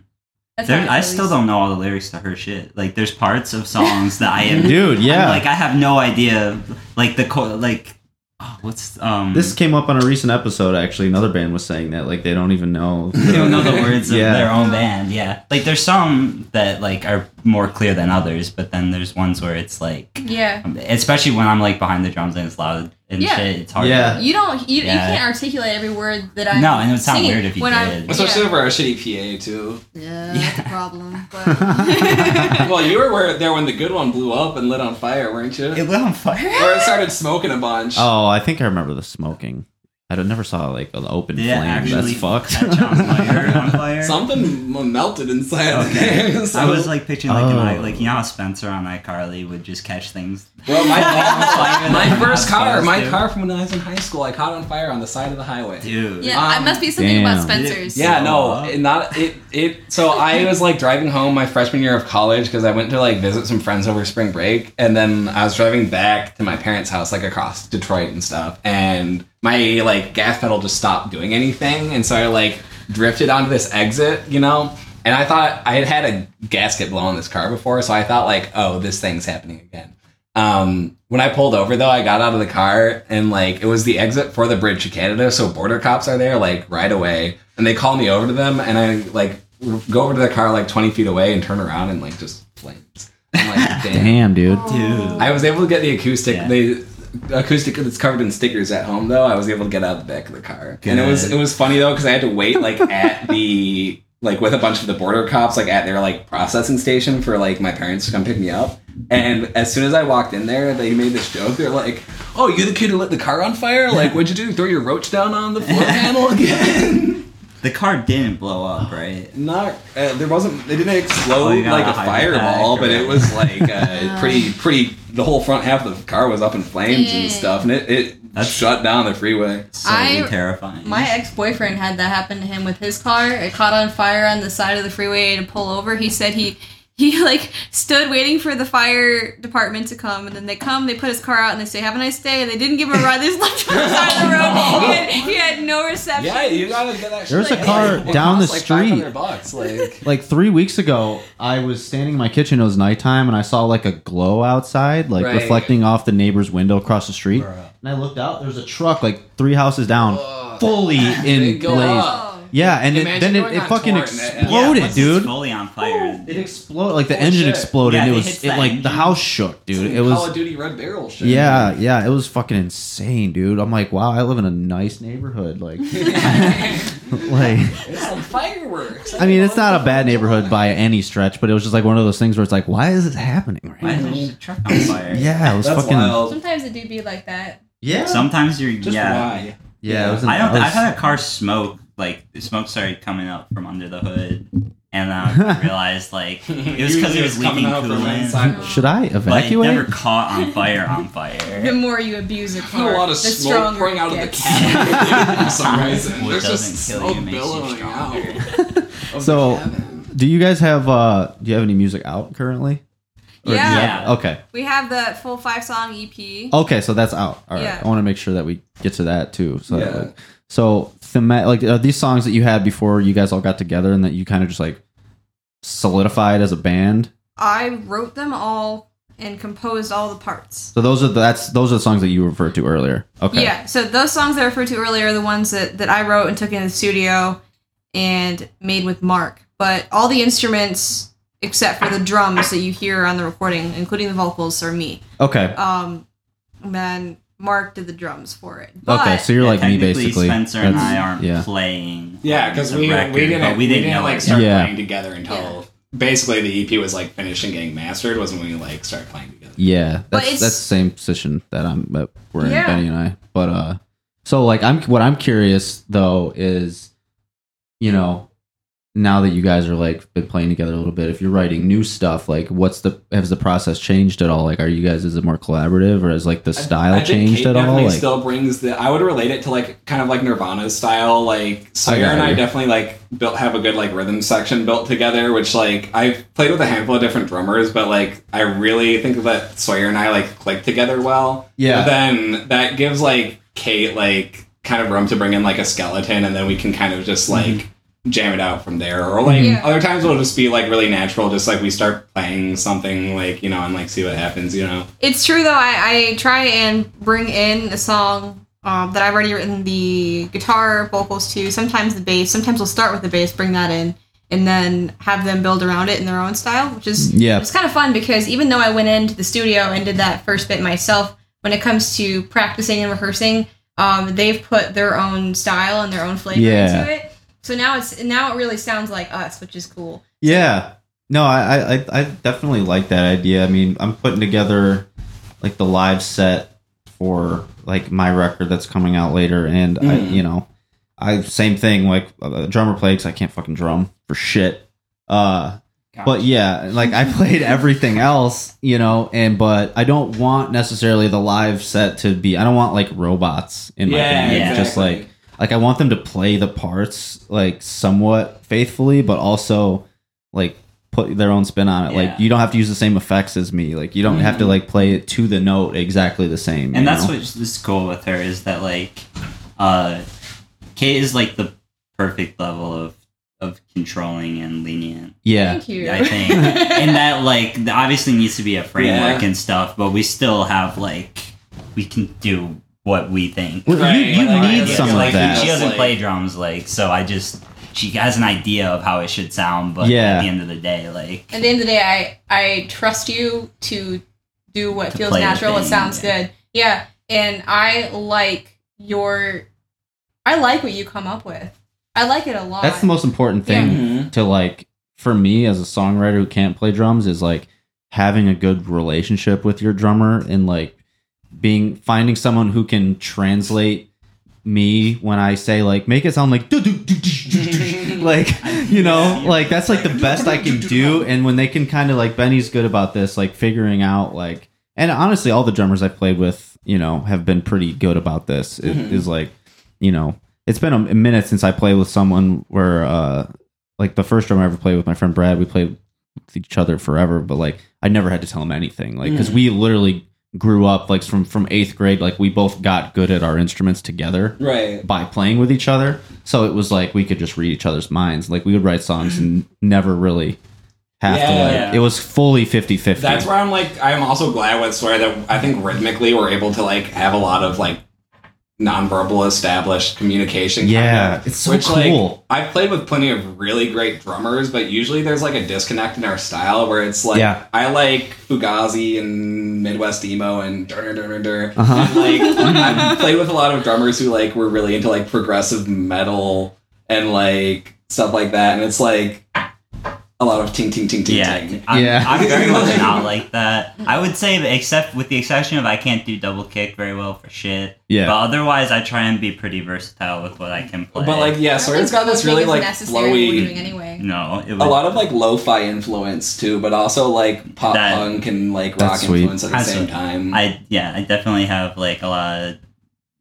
Speaker 2: There, I still don't know all the lyrics to her shit. Like, there's parts of songs that I am,
Speaker 1: Dude, yeah.
Speaker 2: I'm like I have no idea. Like the co- like, oh, what's um.
Speaker 1: this came up on a recent episode actually. Another band was saying that like they don't even know
Speaker 2: they don't know the words of their own band. Yeah, like there's some that like are more clear than others, but then there's ones where it's like.
Speaker 3: Yeah.
Speaker 2: especially when I'm like behind the drums and it's loud and
Speaker 3: Yeah.
Speaker 2: shit. It's hard.
Speaker 1: Yeah.
Speaker 3: You don't you, you can't articulate every word that I
Speaker 2: No, and it would sound weird if you
Speaker 3: when I'm-
Speaker 2: did.
Speaker 4: Especially
Speaker 3: yeah.
Speaker 4: for our shitty PA too.
Speaker 3: Yeah,
Speaker 2: Yeah.
Speaker 3: that's a problem. But
Speaker 4: well, you were where- there when the good one blew up and lit on fire, weren't you?
Speaker 2: It lit on fire.
Speaker 4: or it started smoking a bunch.
Speaker 1: Oh, I think I remember the smoking. I don't- never saw like an open
Speaker 2: Yeah,
Speaker 1: flame.
Speaker 2: actually,
Speaker 1: That's fucked.
Speaker 2: catch on fire. On fire.
Speaker 4: Something m- melted inside.
Speaker 2: Okay.
Speaker 4: there, so-
Speaker 2: I was like picturing like an
Speaker 1: Oh.
Speaker 2: I like you know how Spencer on iCarly would just catch things.
Speaker 4: Bro, my,
Speaker 2: Fire
Speaker 4: my
Speaker 2: that
Speaker 4: first
Speaker 2: you're not
Speaker 4: car,
Speaker 2: supposed
Speaker 4: my
Speaker 2: to.
Speaker 4: car from when I was in high school, I caught on fire on the side of the highway.
Speaker 2: Dude.
Speaker 3: yeah, I
Speaker 4: Um,
Speaker 3: must be something about
Speaker 1: damn.
Speaker 3: Spencer's.
Speaker 4: Yeah, no,
Speaker 2: Wow.
Speaker 4: it, not it. It. So I was like driving home my freshman year of college because I went to like visit some friends over spring break, and then I was driving back to my parents' house, like across Detroit and stuff, and my like gas pedal just stopped doing anything, and so I like drifted onto this exit, you know. And I thought I had had a gasket blow on this car before, so I thought like, oh, this thing's happening again. Um, when I pulled over though, I got out of the car and like it was the exit for the bridge to Canada, so border cops are there like right away, and they call me over to them, and I like go over to the car like twenty feet away and turn around and like just flames. I'm like, damn.
Speaker 1: Damn, dude.
Speaker 2: Dude.
Speaker 4: I was able to get the acoustic.
Speaker 2: Yeah.
Speaker 4: The acoustic that's covered in stickers at home though. I was able to get out of the back of the car, and it was it was funny though because I had to wait like at the like with a bunch of the border cops like at their like processing station for like my parents to come pick me up. And as soon as I walked in there, they made this joke. They're like, "Oh, you the kid who lit the car on fire? Like, what'd you do? Throw your roach down on the floor panel again?"
Speaker 2: The car didn't blow up, right?
Speaker 4: Not uh, there wasn't. It didn't
Speaker 2: Oh,
Speaker 4: explode
Speaker 2: you got
Speaker 4: like
Speaker 2: a
Speaker 4: a fireball, but it was like uh, pretty pretty. The whole front half of the car was up in flames
Speaker 3: Dang.
Speaker 4: and stuff, and it, it
Speaker 2: That's-
Speaker 4: shut down the freeway.
Speaker 2: So
Speaker 3: I-
Speaker 2: terrifying.
Speaker 3: My ex boyfriend had that happen to him with his car. It caught on fire on the side of the freeway to pull over. He said he he like stood waiting for the fire department to come, and then they come, they put his car out, and they say, "Have a nice day." And they didn't give him a ride. They just left him on the side of the road. He had, he had no reception.
Speaker 4: Yeah, you gotta get that.
Speaker 1: There's
Speaker 4: shit
Speaker 1: a car
Speaker 4: it
Speaker 1: down the
Speaker 4: like
Speaker 1: street.
Speaker 4: bucks, like.
Speaker 1: Like three weeks ago, I was standing in my kitchen. It was nighttime, and I saw like a glow outside, like
Speaker 4: Right.
Speaker 1: reflecting off the neighbor's window across the street. And I looked out. There's a truck like three houses down,
Speaker 4: Ugh.
Speaker 1: fully
Speaker 4: They
Speaker 1: in blaze.
Speaker 4: Up.
Speaker 3: Oh.
Speaker 1: Yeah, and it, then it, it fucking
Speaker 4: tour and that-
Speaker 2: yeah,
Speaker 1: exploded, dude.
Speaker 2: Fully on fire.
Speaker 1: Oh, it exploded. Like the
Speaker 4: Oh,
Speaker 1: engine
Speaker 4: shit.
Speaker 1: exploded.
Speaker 2: Yeah,
Speaker 1: it was it,
Speaker 2: the
Speaker 1: like the house shook, dude. It
Speaker 4: Call
Speaker 1: was
Speaker 4: of Duty Red Barrel shit.
Speaker 1: yeah, yeah. It was fucking insane, dude. I'm like, wow, I live in a nice neighborhood. Like, like.
Speaker 4: It's some fireworks.
Speaker 1: I mean, it's not a bad neighborhood by any stretch, but it was just like one of those things where it's like, why is this happening right
Speaker 2: Why
Speaker 1: now?
Speaker 2: is the truck on fire?
Speaker 1: Yeah, it was
Speaker 4: That's
Speaker 1: fucking.
Speaker 4: wild.
Speaker 3: Sometimes it do be like that.
Speaker 1: Yeah,
Speaker 2: Sometimes you're
Speaker 4: Just
Speaker 2: yeah.
Speaker 4: why?
Speaker 1: yeah. It was
Speaker 2: I don't.
Speaker 1: was-
Speaker 2: I've had a car smoke. Like the smoke started coming up from under the hood, and I realized like it was because it was
Speaker 4: coming
Speaker 2: leaking
Speaker 4: out from
Speaker 2: coolant.
Speaker 4: inside.
Speaker 1: Should I
Speaker 2: But it
Speaker 1: evacuate?
Speaker 2: never caught on fire. On fire.
Speaker 3: The more you abuse a
Speaker 4: Had
Speaker 3: car,
Speaker 4: a lot of
Speaker 3: the
Speaker 4: smoke
Speaker 3: stronger
Speaker 4: pouring
Speaker 3: it
Speaker 4: out of the
Speaker 3: gets.
Speaker 4: cabin for some reason.
Speaker 2: What
Speaker 4: There's
Speaker 2: doesn't
Speaker 4: just
Speaker 2: kill
Speaker 4: smoke
Speaker 2: you makes you
Speaker 4: billowing
Speaker 2: stronger.
Speaker 4: out.
Speaker 1: So- Do you guys have? uh Do you have any music out currently? Or do you
Speaker 3: Yeah.
Speaker 1: Okay.
Speaker 3: We have the full five song EP.
Speaker 1: Okay, so that's out. All right.
Speaker 3: Yeah.
Speaker 1: I want to make sure that we get to that too. So,
Speaker 4: Yeah.
Speaker 1: like, so thema- like are these songs that you had before you guys all got together and that you kind of just like solidified as a band.
Speaker 3: I wrote them all and composed all the parts.
Speaker 1: So those are the, that's those are the songs that you referred to earlier. Okay.
Speaker 3: Yeah, so those songs that I referred to earlier are the ones that, that I wrote and took in the studio and made with Mark. But all the instruments, except for the drums that you hear on the recording, including the vocals, are me.
Speaker 1: Okay.
Speaker 3: Um, and then Mark did the drums for it. But
Speaker 1: okay. So you're
Speaker 2: Yeah,
Speaker 1: like me
Speaker 2: technically,
Speaker 1: basically.
Speaker 2: Spencer and
Speaker 1: That's-
Speaker 2: I aren't
Speaker 1: Yeah.
Speaker 2: playing.
Speaker 4: Yeah, because
Speaker 2: the
Speaker 4: we
Speaker 2: record,
Speaker 4: we didn't
Speaker 2: but
Speaker 4: we didn't like start
Speaker 1: Yeah.
Speaker 4: playing together until basically the EP was like finished and getting mastered was when we like started playing together.
Speaker 1: Yeah, that's that's the same position that I'm that we're
Speaker 3: Yeah.
Speaker 1: in, Benny and I. But uh, so like I'm what I'm curious though is, you know, now that you guys are like been playing together a little bit, if you're writing new stuff, like what's the has the process changed at all? Like, are you guys is it more collaborative or has like the style
Speaker 4: I think
Speaker 1: changed
Speaker 4: Kate
Speaker 1: at all? Like,
Speaker 4: still brings the. I would relate it to like kind of like Nirvana's style. Like Sawyer and I definitely like built have a good like rhythm section built together. Which like I've played with a handful of different drummers, but like I really think that Sawyer and I like click together well.
Speaker 1: Yeah.
Speaker 4: But then that gives like Kate like kind of room to bring in like a skeleton, and then we can kind of just like.
Speaker 1: Mm-hmm.
Speaker 4: Jam it out from there, or like
Speaker 3: Yeah.
Speaker 4: other times it'll just be like really natural, just like we start playing something like you know, and like see what happens, you know.
Speaker 3: It's true though. I, I try and bring in a song um, that I've already written the guitar, vocals to. Sometimes the bass. Sometimes we'll start with the bass, bring that in, and then have them build around it in their own style, which is
Speaker 1: Yeah.
Speaker 3: It's kind of fun because even though I went into the studio and did that first bit myself, when it comes to practicing and rehearsing, um, they've put their own style and their own flavor
Speaker 1: Yeah.
Speaker 3: into it. So now it's now it really sounds like us, which is cool.
Speaker 1: Yeah. No, I, I I definitely like that idea. I mean, I'm putting together like the live set for like my record that's coming out later, and I,
Speaker 4: Mm.
Speaker 1: you know, I same thing. Like a drummer plays, I can't fucking drum for shit. Uh, but yeah, like I played everything else, you know, and but I don't want necessarily the live set to be. I don't want like robots in my
Speaker 4: Yeah,
Speaker 1: band. Just
Speaker 4: exactly.
Speaker 1: like like I want them to play the parts like somewhat faithfully, but also like put their own spin on it. Like you don't have to use the same effects as me. Like you don't have to like play it to the note exactly the same.
Speaker 2: and that's
Speaker 1: know?
Speaker 2: what is cool with her is that like uh kate is like the perfect level of of controlling and lenient
Speaker 1: yeah.
Speaker 3: Thank you.
Speaker 2: i think and that like obviously needs to be a framework
Speaker 4: Yeah.
Speaker 2: and stuff but we still have like we can do what we think
Speaker 1: Well,
Speaker 4: Right,
Speaker 1: you, you
Speaker 4: like,
Speaker 1: need
Speaker 4: yeah,
Speaker 1: some
Speaker 4: like,
Speaker 1: of that.
Speaker 2: she doesn't play drums like so i just she has an idea of how it should sound but
Speaker 1: Yeah.
Speaker 2: at the end of the day like
Speaker 3: At the end of the day, I I trust you to do what
Speaker 2: To
Speaker 3: feels natural. What sounds
Speaker 2: yeah.
Speaker 3: good. Yeah, and I like your. I like what you come up with. I like it a lot.
Speaker 1: That's the most important thing
Speaker 4: Mhm.
Speaker 1: to like for me as a songwriter who can't play drums is like having a good relationship with your drummer and like being finding someone who can translate me when I say like make it sound like like you know like that's like the best I can do. And when they can kind of like Benny's good about this like figuring out like and honestly all the drummers I've played with you know have been pretty good about this. It is like you know it's been a minute since I played with someone where uh like the first drummer I ever played with my friend Brad we played with each other forever but like I never had to tell him anything. Like because we literally grew up like from from eighth grade like we both got good at our instruments together
Speaker 4: Right.
Speaker 1: by playing with each other so it was like we could just read each other's minds like we would write songs and never really have to like
Speaker 2: Yeah.
Speaker 1: it was fully 50-50
Speaker 4: That's where I'm like, I'm also glad with Sawyer that I think rhythmically we're able to like have a lot of like nonverbal established communication. kind
Speaker 1: Yeah,
Speaker 4: of,
Speaker 1: it's so
Speaker 4: which,
Speaker 1: cool.
Speaker 4: Like, I've played with plenty of really great drummers, but usually there's like a disconnect in our style where it's like
Speaker 1: Yeah.
Speaker 4: I like Fugazi and Midwest emo and dur dur dur.
Speaker 1: Uh-huh.
Speaker 4: And, like I've played with a lot of drummers who like were really into like progressive metal and like stuff like that, and it's like a lot of ting ting ting ting
Speaker 2: Yeah,
Speaker 4: ting.
Speaker 2: I'm,
Speaker 1: Yeah.
Speaker 2: I'm very much not like that. I would say, that except with the exception of I can't do double kick very well for shit.
Speaker 1: Yeah.
Speaker 2: But otherwise, I try and be pretty versatile with what I can play.
Speaker 4: But like yeah,
Speaker 3: I
Speaker 4: so
Speaker 3: don't
Speaker 4: it's
Speaker 3: think
Speaker 4: got this really like
Speaker 3: necessary what
Speaker 4: flowy.
Speaker 3: doing anyway.
Speaker 2: no, it
Speaker 4: a lot of like lo-fi influence too, but also like pop
Speaker 2: That-
Speaker 4: punk and like rock
Speaker 1: sweet.
Speaker 4: influence at the
Speaker 2: That's
Speaker 4: same
Speaker 2: sweet.
Speaker 4: time.
Speaker 2: I yeah, I definitely have like a lot of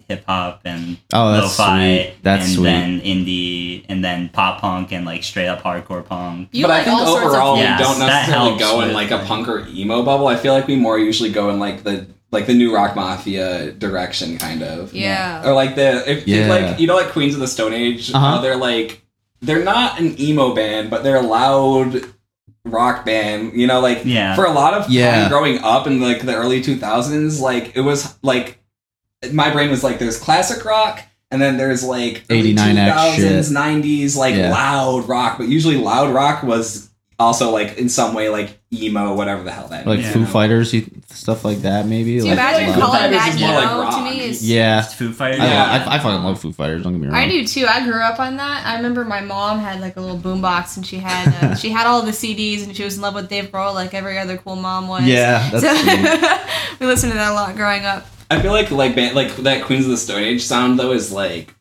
Speaker 2: hip hop and
Speaker 1: Oh, that's
Speaker 2: lo-fi,
Speaker 1: sweet. That's
Speaker 2: and
Speaker 1: sweet.
Speaker 2: then indie, and then pop punk and like straight up hardcore punk.
Speaker 3: You
Speaker 4: but
Speaker 3: like
Speaker 4: I think
Speaker 3: all sorts of
Speaker 4: overall we
Speaker 2: Yes,
Speaker 4: don't
Speaker 2: that
Speaker 4: necessarily
Speaker 2: helps
Speaker 4: go in like a
Speaker 2: like-
Speaker 4: punk or emo bubble. I feel like we more usually go in like the like the new rock mafia direction kind of.
Speaker 3: Yeah.
Speaker 4: Or like the if, if, like you know like Queens of the Stone Age,
Speaker 1: Uh-huh.
Speaker 4: how they're like they're not an emo band, but they're a loud rock band. You know, like
Speaker 2: Yeah.
Speaker 4: for a lot of
Speaker 1: Yeah.
Speaker 4: growing up in like the early two thousands, like it was like my brain was like there's classic rock and then there's like early
Speaker 1: 89X
Speaker 4: 2000s, 90s like
Speaker 1: Yeah.
Speaker 4: loud rock, but usually loud rock was also like in some way like emo, whatever the hell that
Speaker 1: like
Speaker 4: is,
Speaker 2: Yeah.
Speaker 1: Foo
Speaker 4: you know?
Speaker 1: Fighters stuff like that maybe
Speaker 3: Do you
Speaker 1: like,
Speaker 3: imagine
Speaker 1: like-
Speaker 3: calling
Speaker 4: Fighters
Speaker 3: that
Speaker 4: is more like
Speaker 3: emo to me? Is
Speaker 1: yeah
Speaker 2: It's Foo Fighters.
Speaker 1: I,
Speaker 4: Yeah.
Speaker 1: I, I fucking love Foo Fighters don't get me wrong
Speaker 3: I do too. I grew up on that. I remember my mom had like a little boombox, and she had uh, she had all the CDs, and she was in love with Dave Grohl, like every other cool mom was.
Speaker 1: yeah that's
Speaker 3: So we listened to that a lot growing up.
Speaker 4: I feel like like band, like that Queens of the Stone Age sound though is like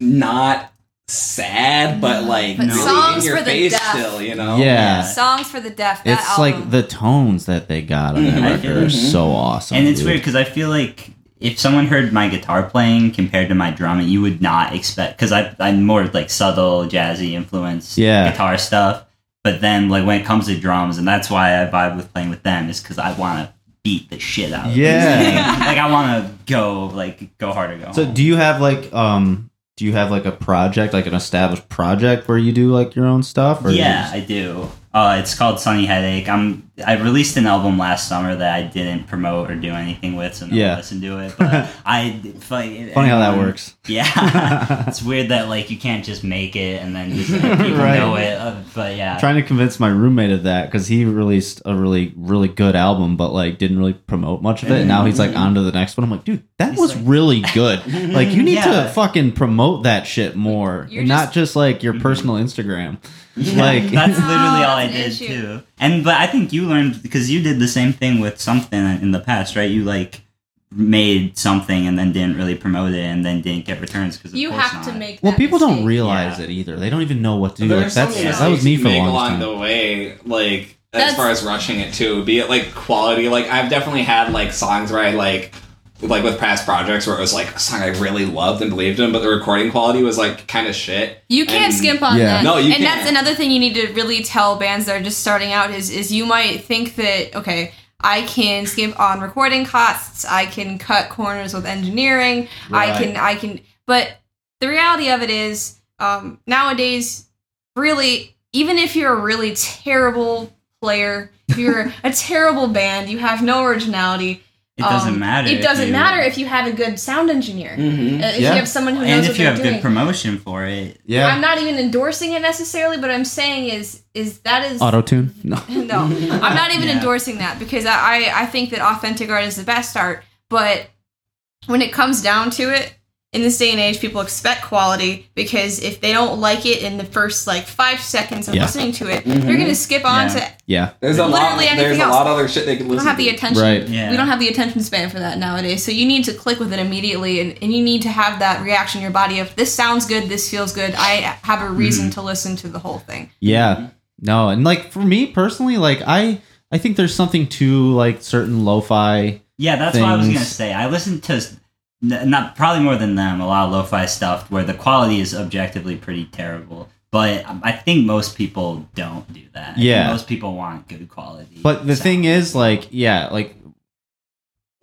Speaker 4: not sad, but like
Speaker 3: But
Speaker 4: really
Speaker 3: songs
Speaker 4: in your
Speaker 3: for the
Speaker 4: face
Speaker 3: deaf.
Speaker 4: still, you know?
Speaker 1: Yeah.
Speaker 3: Songs for the deaf. That
Speaker 1: it's
Speaker 3: album.
Speaker 1: like the tones that they got on that
Speaker 2: I
Speaker 1: record are
Speaker 4: Mhm.
Speaker 1: so awesome
Speaker 2: and it's
Speaker 1: dude.
Speaker 2: weird because I feel like if someone heard my guitar playing compared to my drumming, you would not expect because I I'm more like subtle jazzy influence
Speaker 1: Yeah.
Speaker 2: guitar stuff. But then like when it comes to drums, and that's why I vibe with playing with them is because I want to beat the shit out of
Speaker 1: Yeah.
Speaker 2: like I want to go like go hard or go.
Speaker 1: So
Speaker 2: home.
Speaker 1: do you have like um do you have like a project like an established project where you do like your own stuff or
Speaker 2: yeah, I do. Uh, it's called Sunny Headache. I'm I released an album last summer that I didn't promote or do anything with, so no
Speaker 1: Yeah.
Speaker 2: one listened to it. But I funny,
Speaker 1: funny how that works
Speaker 2: Yeah, it's weird that like you can't just make it and then just let people
Speaker 1: Right.
Speaker 2: know it. Uh, but yeah,
Speaker 1: trying to convince my roommate of that because he released a really really good album but like didn't really promote much of it and now he's like on to the next one i'm like dude that
Speaker 2: He's
Speaker 1: was
Speaker 2: like-
Speaker 1: really good like you need
Speaker 2: Yeah.
Speaker 1: to fucking promote that shit more and not
Speaker 3: just-
Speaker 1: just like your personal instagram like
Speaker 2: that's
Speaker 3: No,
Speaker 2: literally all I did
Speaker 3: issue.
Speaker 2: too. And but I think you learned because you did the same thing with something in the past, right? You like made something and then didn't really promote it and then didn't get returns because
Speaker 3: you have to make.
Speaker 1: well
Speaker 3: that
Speaker 1: people don't realize
Speaker 2: Yeah.
Speaker 1: it either they don't even know what to do like that's
Speaker 4: many
Speaker 1: that was me for a
Speaker 4: you
Speaker 1: long
Speaker 4: along
Speaker 1: time
Speaker 4: the way, like as
Speaker 3: That's-
Speaker 4: far as rushing it too. Be it like quality, like I've definitely had like songs where I like like with past projects where it was like a song I really loved and believed in, but the recording quality was like kind of shit.
Speaker 3: You can't
Speaker 4: And-
Speaker 3: skimp on
Speaker 1: Yeah.
Speaker 3: that.
Speaker 4: No, you
Speaker 3: and that's
Speaker 4: can't.
Speaker 3: another thing you need to really tell bands that are just starting out is is you might think that okay, I can skimp on recording costs, I can cut corners with engineering, I can I can but the reality of it is um, nowadays really even if you're a really terrible player, if you're a terrible band, you have no originality.
Speaker 2: It doesn't
Speaker 3: um,
Speaker 2: matter.
Speaker 3: It
Speaker 2: if
Speaker 3: doesn't
Speaker 2: you-
Speaker 3: matter if you have a good sound engineer.
Speaker 4: Mm-hmm.
Speaker 3: Uh, if
Speaker 1: Yeah.
Speaker 3: you have someone who knows
Speaker 2: and
Speaker 3: what
Speaker 2: if you have
Speaker 3: doing.
Speaker 2: good promotion for it.
Speaker 1: yeah
Speaker 3: I'm not even endorsing it necessarily, but I'm saying is is that is
Speaker 1: auto tune no
Speaker 3: no. I'm not even
Speaker 2: Yeah.
Speaker 3: endorsing that because I, I I think that authentic art is the best art, but when it comes down to it, in this day and age, people expect quality because if they don't like it in the first like five seconds of
Speaker 1: Yeah.
Speaker 3: listening to it, mm-hmm. they're gonna skip on
Speaker 2: Yeah.
Speaker 3: to.
Speaker 1: Yeah.
Speaker 4: There's a lot.
Speaker 3: Literally anything
Speaker 4: There's a lot of other shit they can listen.
Speaker 3: We don't have the
Speaker 4: to.
Speaker 3: attention.
Speaker 1: Right.
Speaker 2: Yeah.
Speaker 3: We don't have the attention span for that nowadays. So you need to click with it immediately, and, and you need to have that reaction in your body of this sounds good, this feels good. I have a reason mm-hmm. to listen to the whole thing.
Speaker 1: Yeah. No, and like for me personally, like I I think there's something to like certain lo-fi.
Speaker 2: Yeah, that's what I was gonna say. I listen to s- n- not probably more than them a lot of lo-fi stuff where the quality is objectively pretty terrible. But I think most people don't do that. I
Speaker 1: Yeah.
Speaker 2: most people want good quality.
Speaker 1: But the
Speaker 2: sound.
Speaker 1: thing is like yeah, like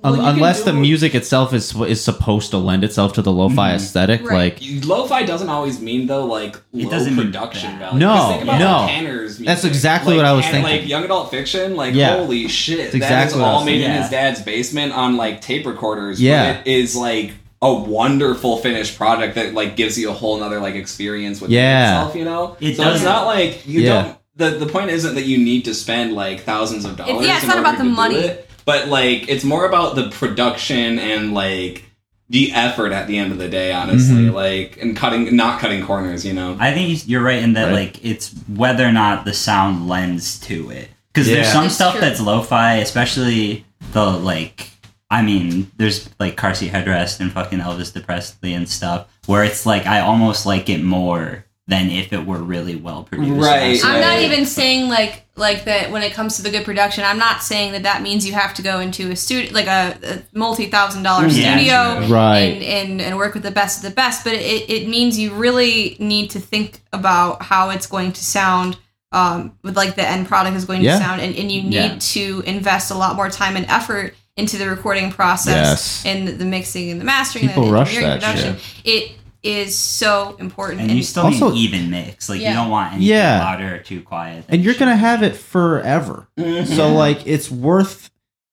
Speaker 4: Well,
Speaker 1: un-
Speaker 4: you can
Speaker 1: unless the
Speaker 4: it-
Speaker 1: music itself is is supposed to lend itself to the lo-fi
Speaker 2: Mhm.
Speaker 1: aesthetic,
Speaker 3: Right.
Speaker 1: like
Speaker 4: Lo-fi doesn't always mean though like
Speaker 2: It
Speaker 4: low
Speaker 2: doesn't mean
Speaker 4: production value.
Speaker 1: No,
Speaker 4: think about
Speaker 1: no.
Speaker 4: like Tanner's music.
Speaker 1: That's exactly
Speaker 4: Like,
Speaker 1: what I was
Speaker 4: Tanner-
Speaker 1: thinking.
Speaker 4: Like young adult fiction, like
Speaker 1: Yeah.
Speaker 4: holy shit,
Speaker 1: That's exactly
Speaker 4: is
Speaker 1: what I
Speaker 4: all
Speaker 1: was
Speaker 4: made in
Speaker 2: thinking.
Speaker 4: his dad's basement on like tape recorders.
Speaker 1: Yeah.
Speaker 4: but it is like a wonderful finished product that like gives you a whole nother like experience with
Speaker 1: Yeah.
Speaker 4: itself. You know,
Speaker 2: It
Speaker 4: so
Speaker 2: does.
Speaker 4: it's not like you
Speaker 1: Yeah.
Speaker 4: don't. The, the point isn't that you need to spend like thousands of dollars.
Speaker 3: yeah, it's
Speaker 4: in
Speaker 3: not
Speaker 4: order
Speaker 3: about the
Speaker 4: to do
Speaker 3: money.
Speaker 4: it, but like it's more about the production and like the effort at the end of the day. Honestly,
Speaker 1: Mhm.
Speaker 4: like and cutting, not cutting corners. You know.
Speaker 2: I think you're right in that
Speaker 1: Right.
Speaker 2: like it's whether or not the sound lends to it. Because there's some
Speaker 3: That's
Speaker 2: stuff
Speaker 3: true.
Speaker 2: that's lo-fi, especially the like. I mean, there's like car seat headrest and fucking Elvis Presley and stuff, where it's like I almost like it more than if it were really well produced.
Speaker 4: Right.
Speaker 3: I'm not even saying like like that when it comes to the good production. I'm not saying that that means you have to go into a studio like a, a multi thousand dollar
Speaker 2: Yeah,
Speaker 3: studio
Speaker 2: true.
Speaker 1: Right.
Speaker 3: and, and and work with the best of the best. But it, it means you really need to think about how it's going to sound. Um, with like the end product is going
Speaker 1: Yeah.
Speaker 3: to sound, and, and you need
Speaker 2: Yeah.
Speaker 3: to invest a lot more time and effort into the recording process
Speaker 1: Yes.
Speaker 3: and the mixing and the mastering.
Speaker 1: People
Speaker 3: and
Speaker 1: rush that
Speaker 3: production. It is so important.
Speaker 2: And you still
Speaker 1: Also-
Speaker 2: need even mix. Like
Speaker 3: Yeah.
Speaker 2: you don't want anything
Speaker 1: Yeah.
Speaker 2: louder or too quiet.
Speaker 1: and you're gonna have it forever.
Speaker 4: Mm-hmm.
Speaker 1: So like it's worth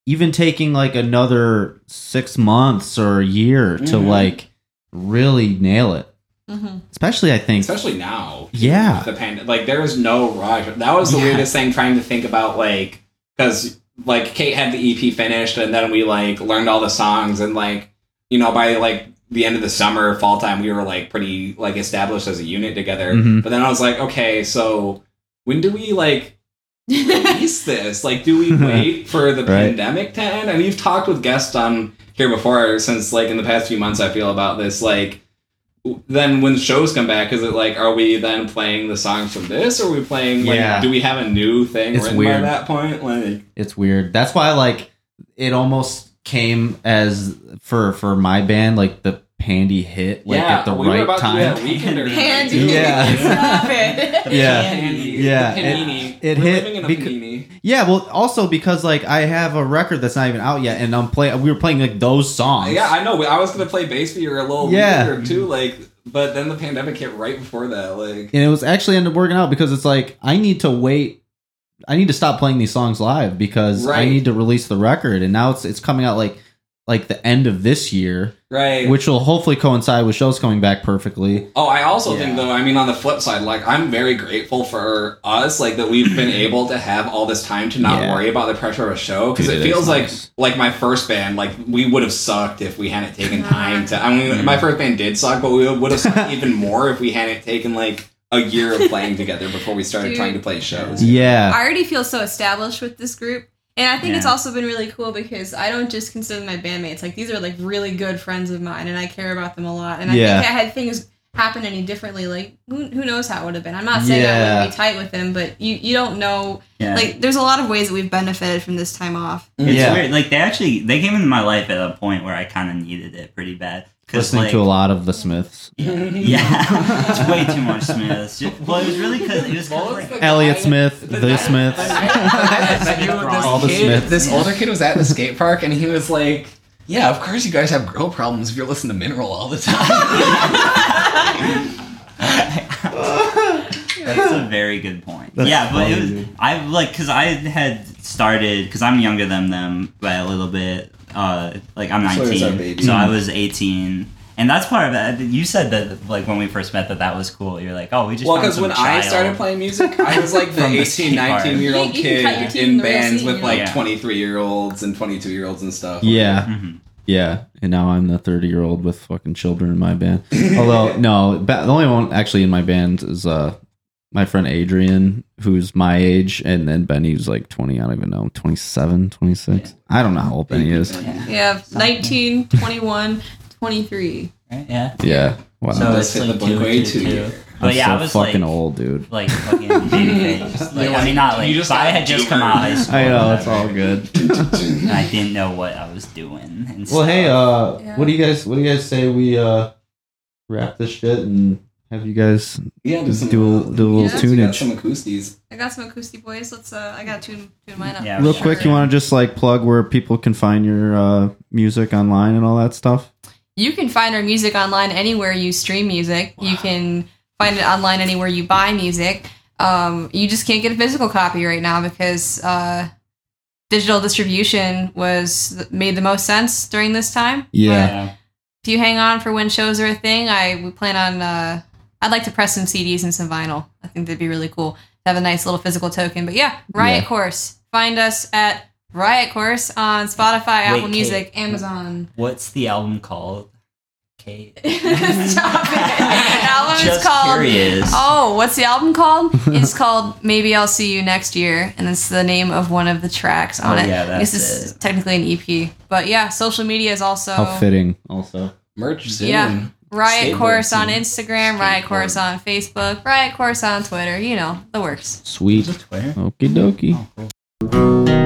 Speaker 1: even taking like another six months or a year to
Speaker 4: Mhm.
Speaker 1: like really nail it.
Speaker 3: Mhm.
Speaker 1: Especially I think
Speaker 4: especially now.
Speaker 1: Yeah.
Speaker 4: with the pandemic, like there was no rush. That was the
Speaker 1: Yeah.
Speaker 4: weirdest thing trying to think about, like because like Kate had the EP finished, and then we like learned all the songs, and like you know by like the end of the summer, fall time, we were like pretty like established as a unit together.
Speaker 1: Mhm.
Speaker 4: But then I was like, okay, so when do we like release this? Like, do we wait for the
Speaker 1: Right.
Speaker 4: pandemic to end? And you've talked with guests on here before, since like in the past few months, I feel about this. Like, then when shows come back, is it like, are we then playing the songs from this, or are we playing? Like,
Speaker 1: Yeah.
Speaker 4: do we have a new thing
Speaker 1: It's
Speaker 4: written
Speaker 1: weird.
Speaker 4: by that point? Like,
Speaker 1: it's weird. That's why like it almost came as for for my band like the pandy hit like
Speaker 4: yeah,
Speaker 1: at the
Speaker 4: we were
Speaker 1: right
Speaker 4: about
Speaker 1: time.
Speaker 4: To, yeah, Weekender.
Speaker 3: Handy.
Speaker 1: Yeah.
Speaker 3: Stop it.
Speaker 1: Yeah.
Speaker 4: Handy.
Speaker 1: Yeah,
Speaker 4: The
Speaker 1: it- it
Speaker 4: We're
Speaker 1: hit
Speaker 4: living in a
Speaker 1: becau- Yeah, well, also because like I have a record that's not even out yet, and I'm playing. We were playing like those songs.
Speaker 4: Yeah, I know. I was gonna play bass for you a little
Speaker 1: Yeah.
Speaker 4: later too, like, but then the pandemic hit right before that. Like,
Speaker 1: and it was actually ended up working out because it's like I need to wait. I need to stop playing these songs live because I need to release the record, and now it's it's coming out like like the end of this year,
Speaker 4: right.
Speaker 1: which will hopefully coincide with shows coming back perfectly.
Speaker 4: Oh, I also
Speaker 1: Yeah.
Speaker 4: think though, I mean, on the flip side, like I'm very grateful for us, like that we've been able to have all this time to not
Speaker 1: Yeah.
Speaker 4: worry about the pressure of a show because
Speaker 1: Dude,
Speaker 4: it
Speaker 1: it is
Speaker 4: feels like
Speaker 1: nice.
Speaker 4: like my first band, like we would have sucked if we hadn't taken time to. I mean,
Speaker 1: Mm-hmm.
Speaker 4: my first band did suck, but we would have sucked even more if we hadn't taken like a year of playing together before we started
Speaker 3: Dude.
Speaker 4: trying to play shows.
Speaker 1: Yeah,
Speaker 3: I already feel so established with this group. And I think it's also been really cool because I don't just consider my bandmates. Like these are like really good friends of mine and I care about them a lot. And I
Speaker 1: Yeah.
Speaker 3: think I had things happen any differently, like who, who knows how it would have been. I'm not saying I wouldn't be tight with them, but you, you don't know
Speaker 2: Yeah.
Speaker 3: like there's a lot of ways that we've benefited from this time off.
Speaker 2: It's
Speaker 1: Yeah.
Speaker 2: weird. Like they actually they came into my life at a point where I kind of needed it pretty bad. 'Cause,
Speaker 1: listening
Speaker 2: like,
Speaker 1: to a lot of the Smiths,
Speaker 2: Yeah, it's way too much Smiths. Well, it was really because it was like
Speaker 1: Elliott Smith, the Smiths. All the Smiths.
Speaker 5: This older kid was at the skate park and he was like, "Yeah, of course you guys have girl problems if you're listening to Mineral all the time."
Speaker 2: That's a very good point.
Speaker 1: That's
Speaker 2: yeah, but it was
Speaker 1: dude.
Speaker 2: I like because I had started because I'm younger than them by a little bit. Uh, like I'm 19, so. I was 18, and that's part of it. You said that like when we first met that that was cool. You're like, oh, we just
Speaker 4: Well, because
Speaker 2: some
Speaker 4: when I started playing music, I was like the 18, 19 year old
Speaker 3: You can- you can cut your
Speaker 4: kid
Speaker 3: in
Speaker 4: in
Speaker 3: the real
Speaker 4: bands with like
Speaker 2: Yeah.
Speaker 4: 23 year olds and 22 year olds and stuff.
Speaker 1: Yeah,
Speaker 2: Mhm.
Speaker 1: Yeah, and now I'm the 30 year old with fucking children in my band. Although no, ba- the only one actually in my band is uh my friend Adrian, who's my age, and then Benny's like 20. I don't even know, 27, 26. I don't know how old Benny is.
Speaker 3: Yeah, 19, 21, 23.
Speaker 6: Right? Yeah.
Speaker 1: Yeah, wow.
Speaker 6: So
Speaker 4: Let's
Speaker 6: it's like
Speaker 4: the
Speaker 6: two,
Speaker 4: Blink-182
Speaker 6: two, two.
Speaker 4: year.
Speaker 6: But
Speaker 1: I'm
Speaker 6: yeah,
Speaker 1: so
Speaker 6: I was
Speaker 1: fucking
Speaker 6: like,
Speaker 1: old, dude.
Speaker 6: like fucking babyface. Like, I mean, not like,
Speaker 4: You just
Speaker 6: but I had just come out of high school.
Speaker 1: I
Speaker 6: or
Speaker 1: know it's
Speaker 6: whatever,
Speaker 1: all good.
Speaker 6: And I didn't know what I was doing. And
Speaker 1: Well, hey, uh,
Speaker 3: Yeah.
Speaker 1: what do you guys what do you guys say we uh wrap this shit and have you guys
Speaker 4: Yeah, do some
Speaker 1: do a, do a little
Speaker 3: Yeah.
Speaker 4: We got
Speaker 1: tunage?
Speaker 4: some acousties.
Speaker 3: I got some acoustic boys. Let's. Uh, I got to tune tune mine up.
Speaker 6: Yeah,
Speaker 1: Real
Speaker 6: sure.
Speaker 1: quick, you want to just like plug where people can find your uh, music online and all that stuff?
Speaker 3: You can find our music online anywhere you stream music. You can find it online anywhere you buy music. Um, you just can't get a physical copy right now because uh, digital distribution was made the most sense during this time.
Speaker 1: Yeah.
Speaker 3: But
Speaker 6: Yeah.
Speaker 3: if you hang on for when shows are a thing, I we plan on. I'd like to press some CDs and some vinyl. I think that'd be really cool to have a nice little physical token. But yeah, Riot
Speaker 1: Yeah.
Speaker 3: Course. Find us at Riot Course on Spotify, Apple
Speaker 6: Kate.
Speaker 3: Music, Amazon.
Speaker 6: What's the album called? Kate.
Speaker 3: Stop it. The album is
Speaker 6: Just
Speaker 3: called.
Speaker 6: curious.
Speaker 3: Oh, what's the album called? it's called Maybe I'll See You Next Year, and it's the name of one of the tracks on
Speaker 6: Oh,
Speaker 3: it.
Speaker 6: yeah, that's
Speaker 3: this is
Speaker 6: it.
Speaker 3: technically an EP, but yeah, social media is also
Speaker 1: How fitting, also.
Speaker 4: Merch soon.
Speaker 3: Yeah. Riot
Speaker 4: Skateboard
Speaker 3: Course on
Speaker 4: scene.
Speaker 3: Instagram, Riot
Speaker 4: Skateboard.
Speaker 3: Course on Facebook, Riot Course on Twitter. You know the works.
Speaker 1: Sweet.
Speaker 6: Twitter?
Speaker 1: Okie dokie.
Speaker 6: Oh, cool.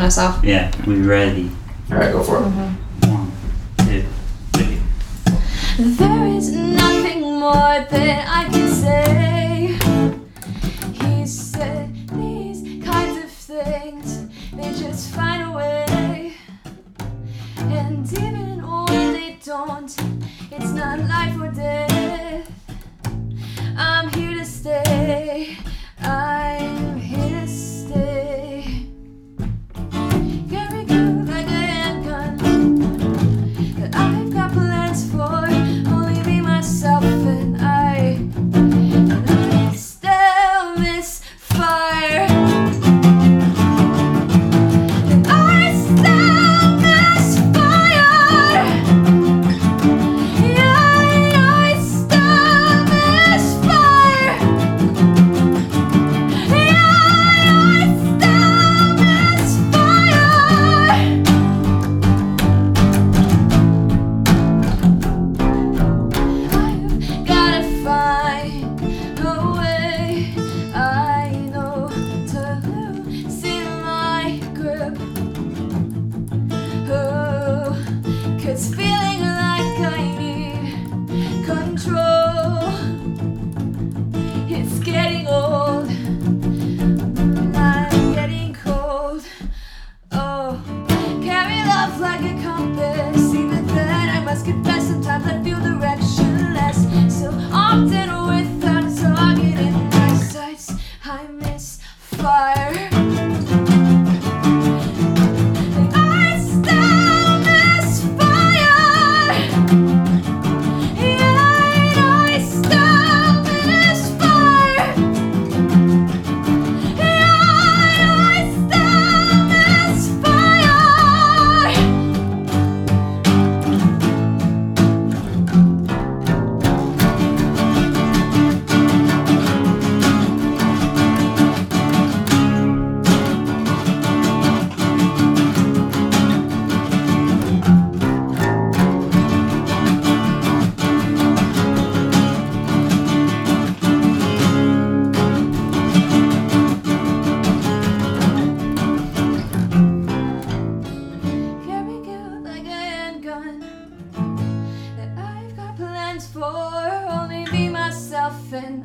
Speaker 3: myself.
Speaker 2: Yeah, we
Speaker 6: rarely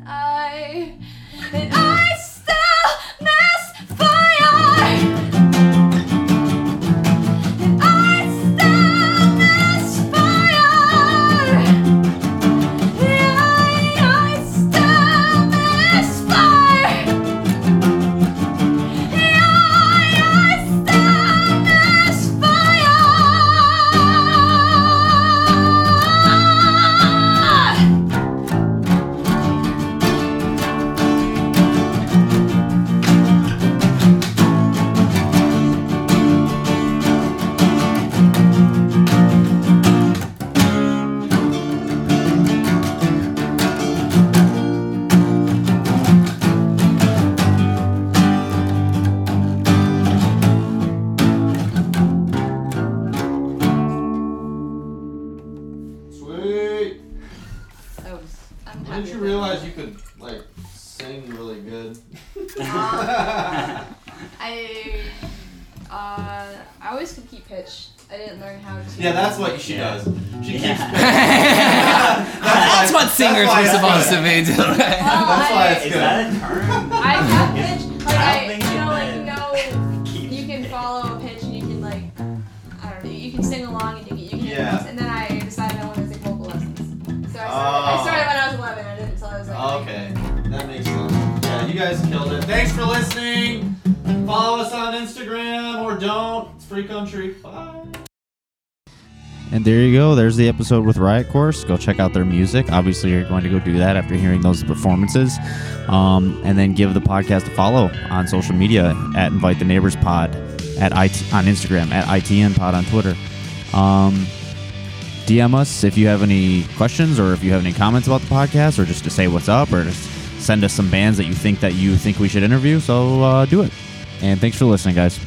Speaker 6: I and I.
Speaker 1: show. There's the episode with Riot Course. Go check out their music. Obviously, you're going to go do that after hearing those performances. Um, and then give the podcast a follow on social media at Invite the Neighbors Pod at IT, on Instagram, at ITN Pod on Twitter. Um, DM us if you have any questions or if you have any comments about the podcast or just to say what's up or just send us some bands that you think that you think we should interview. So uh, do it. And thanks for listening, guys.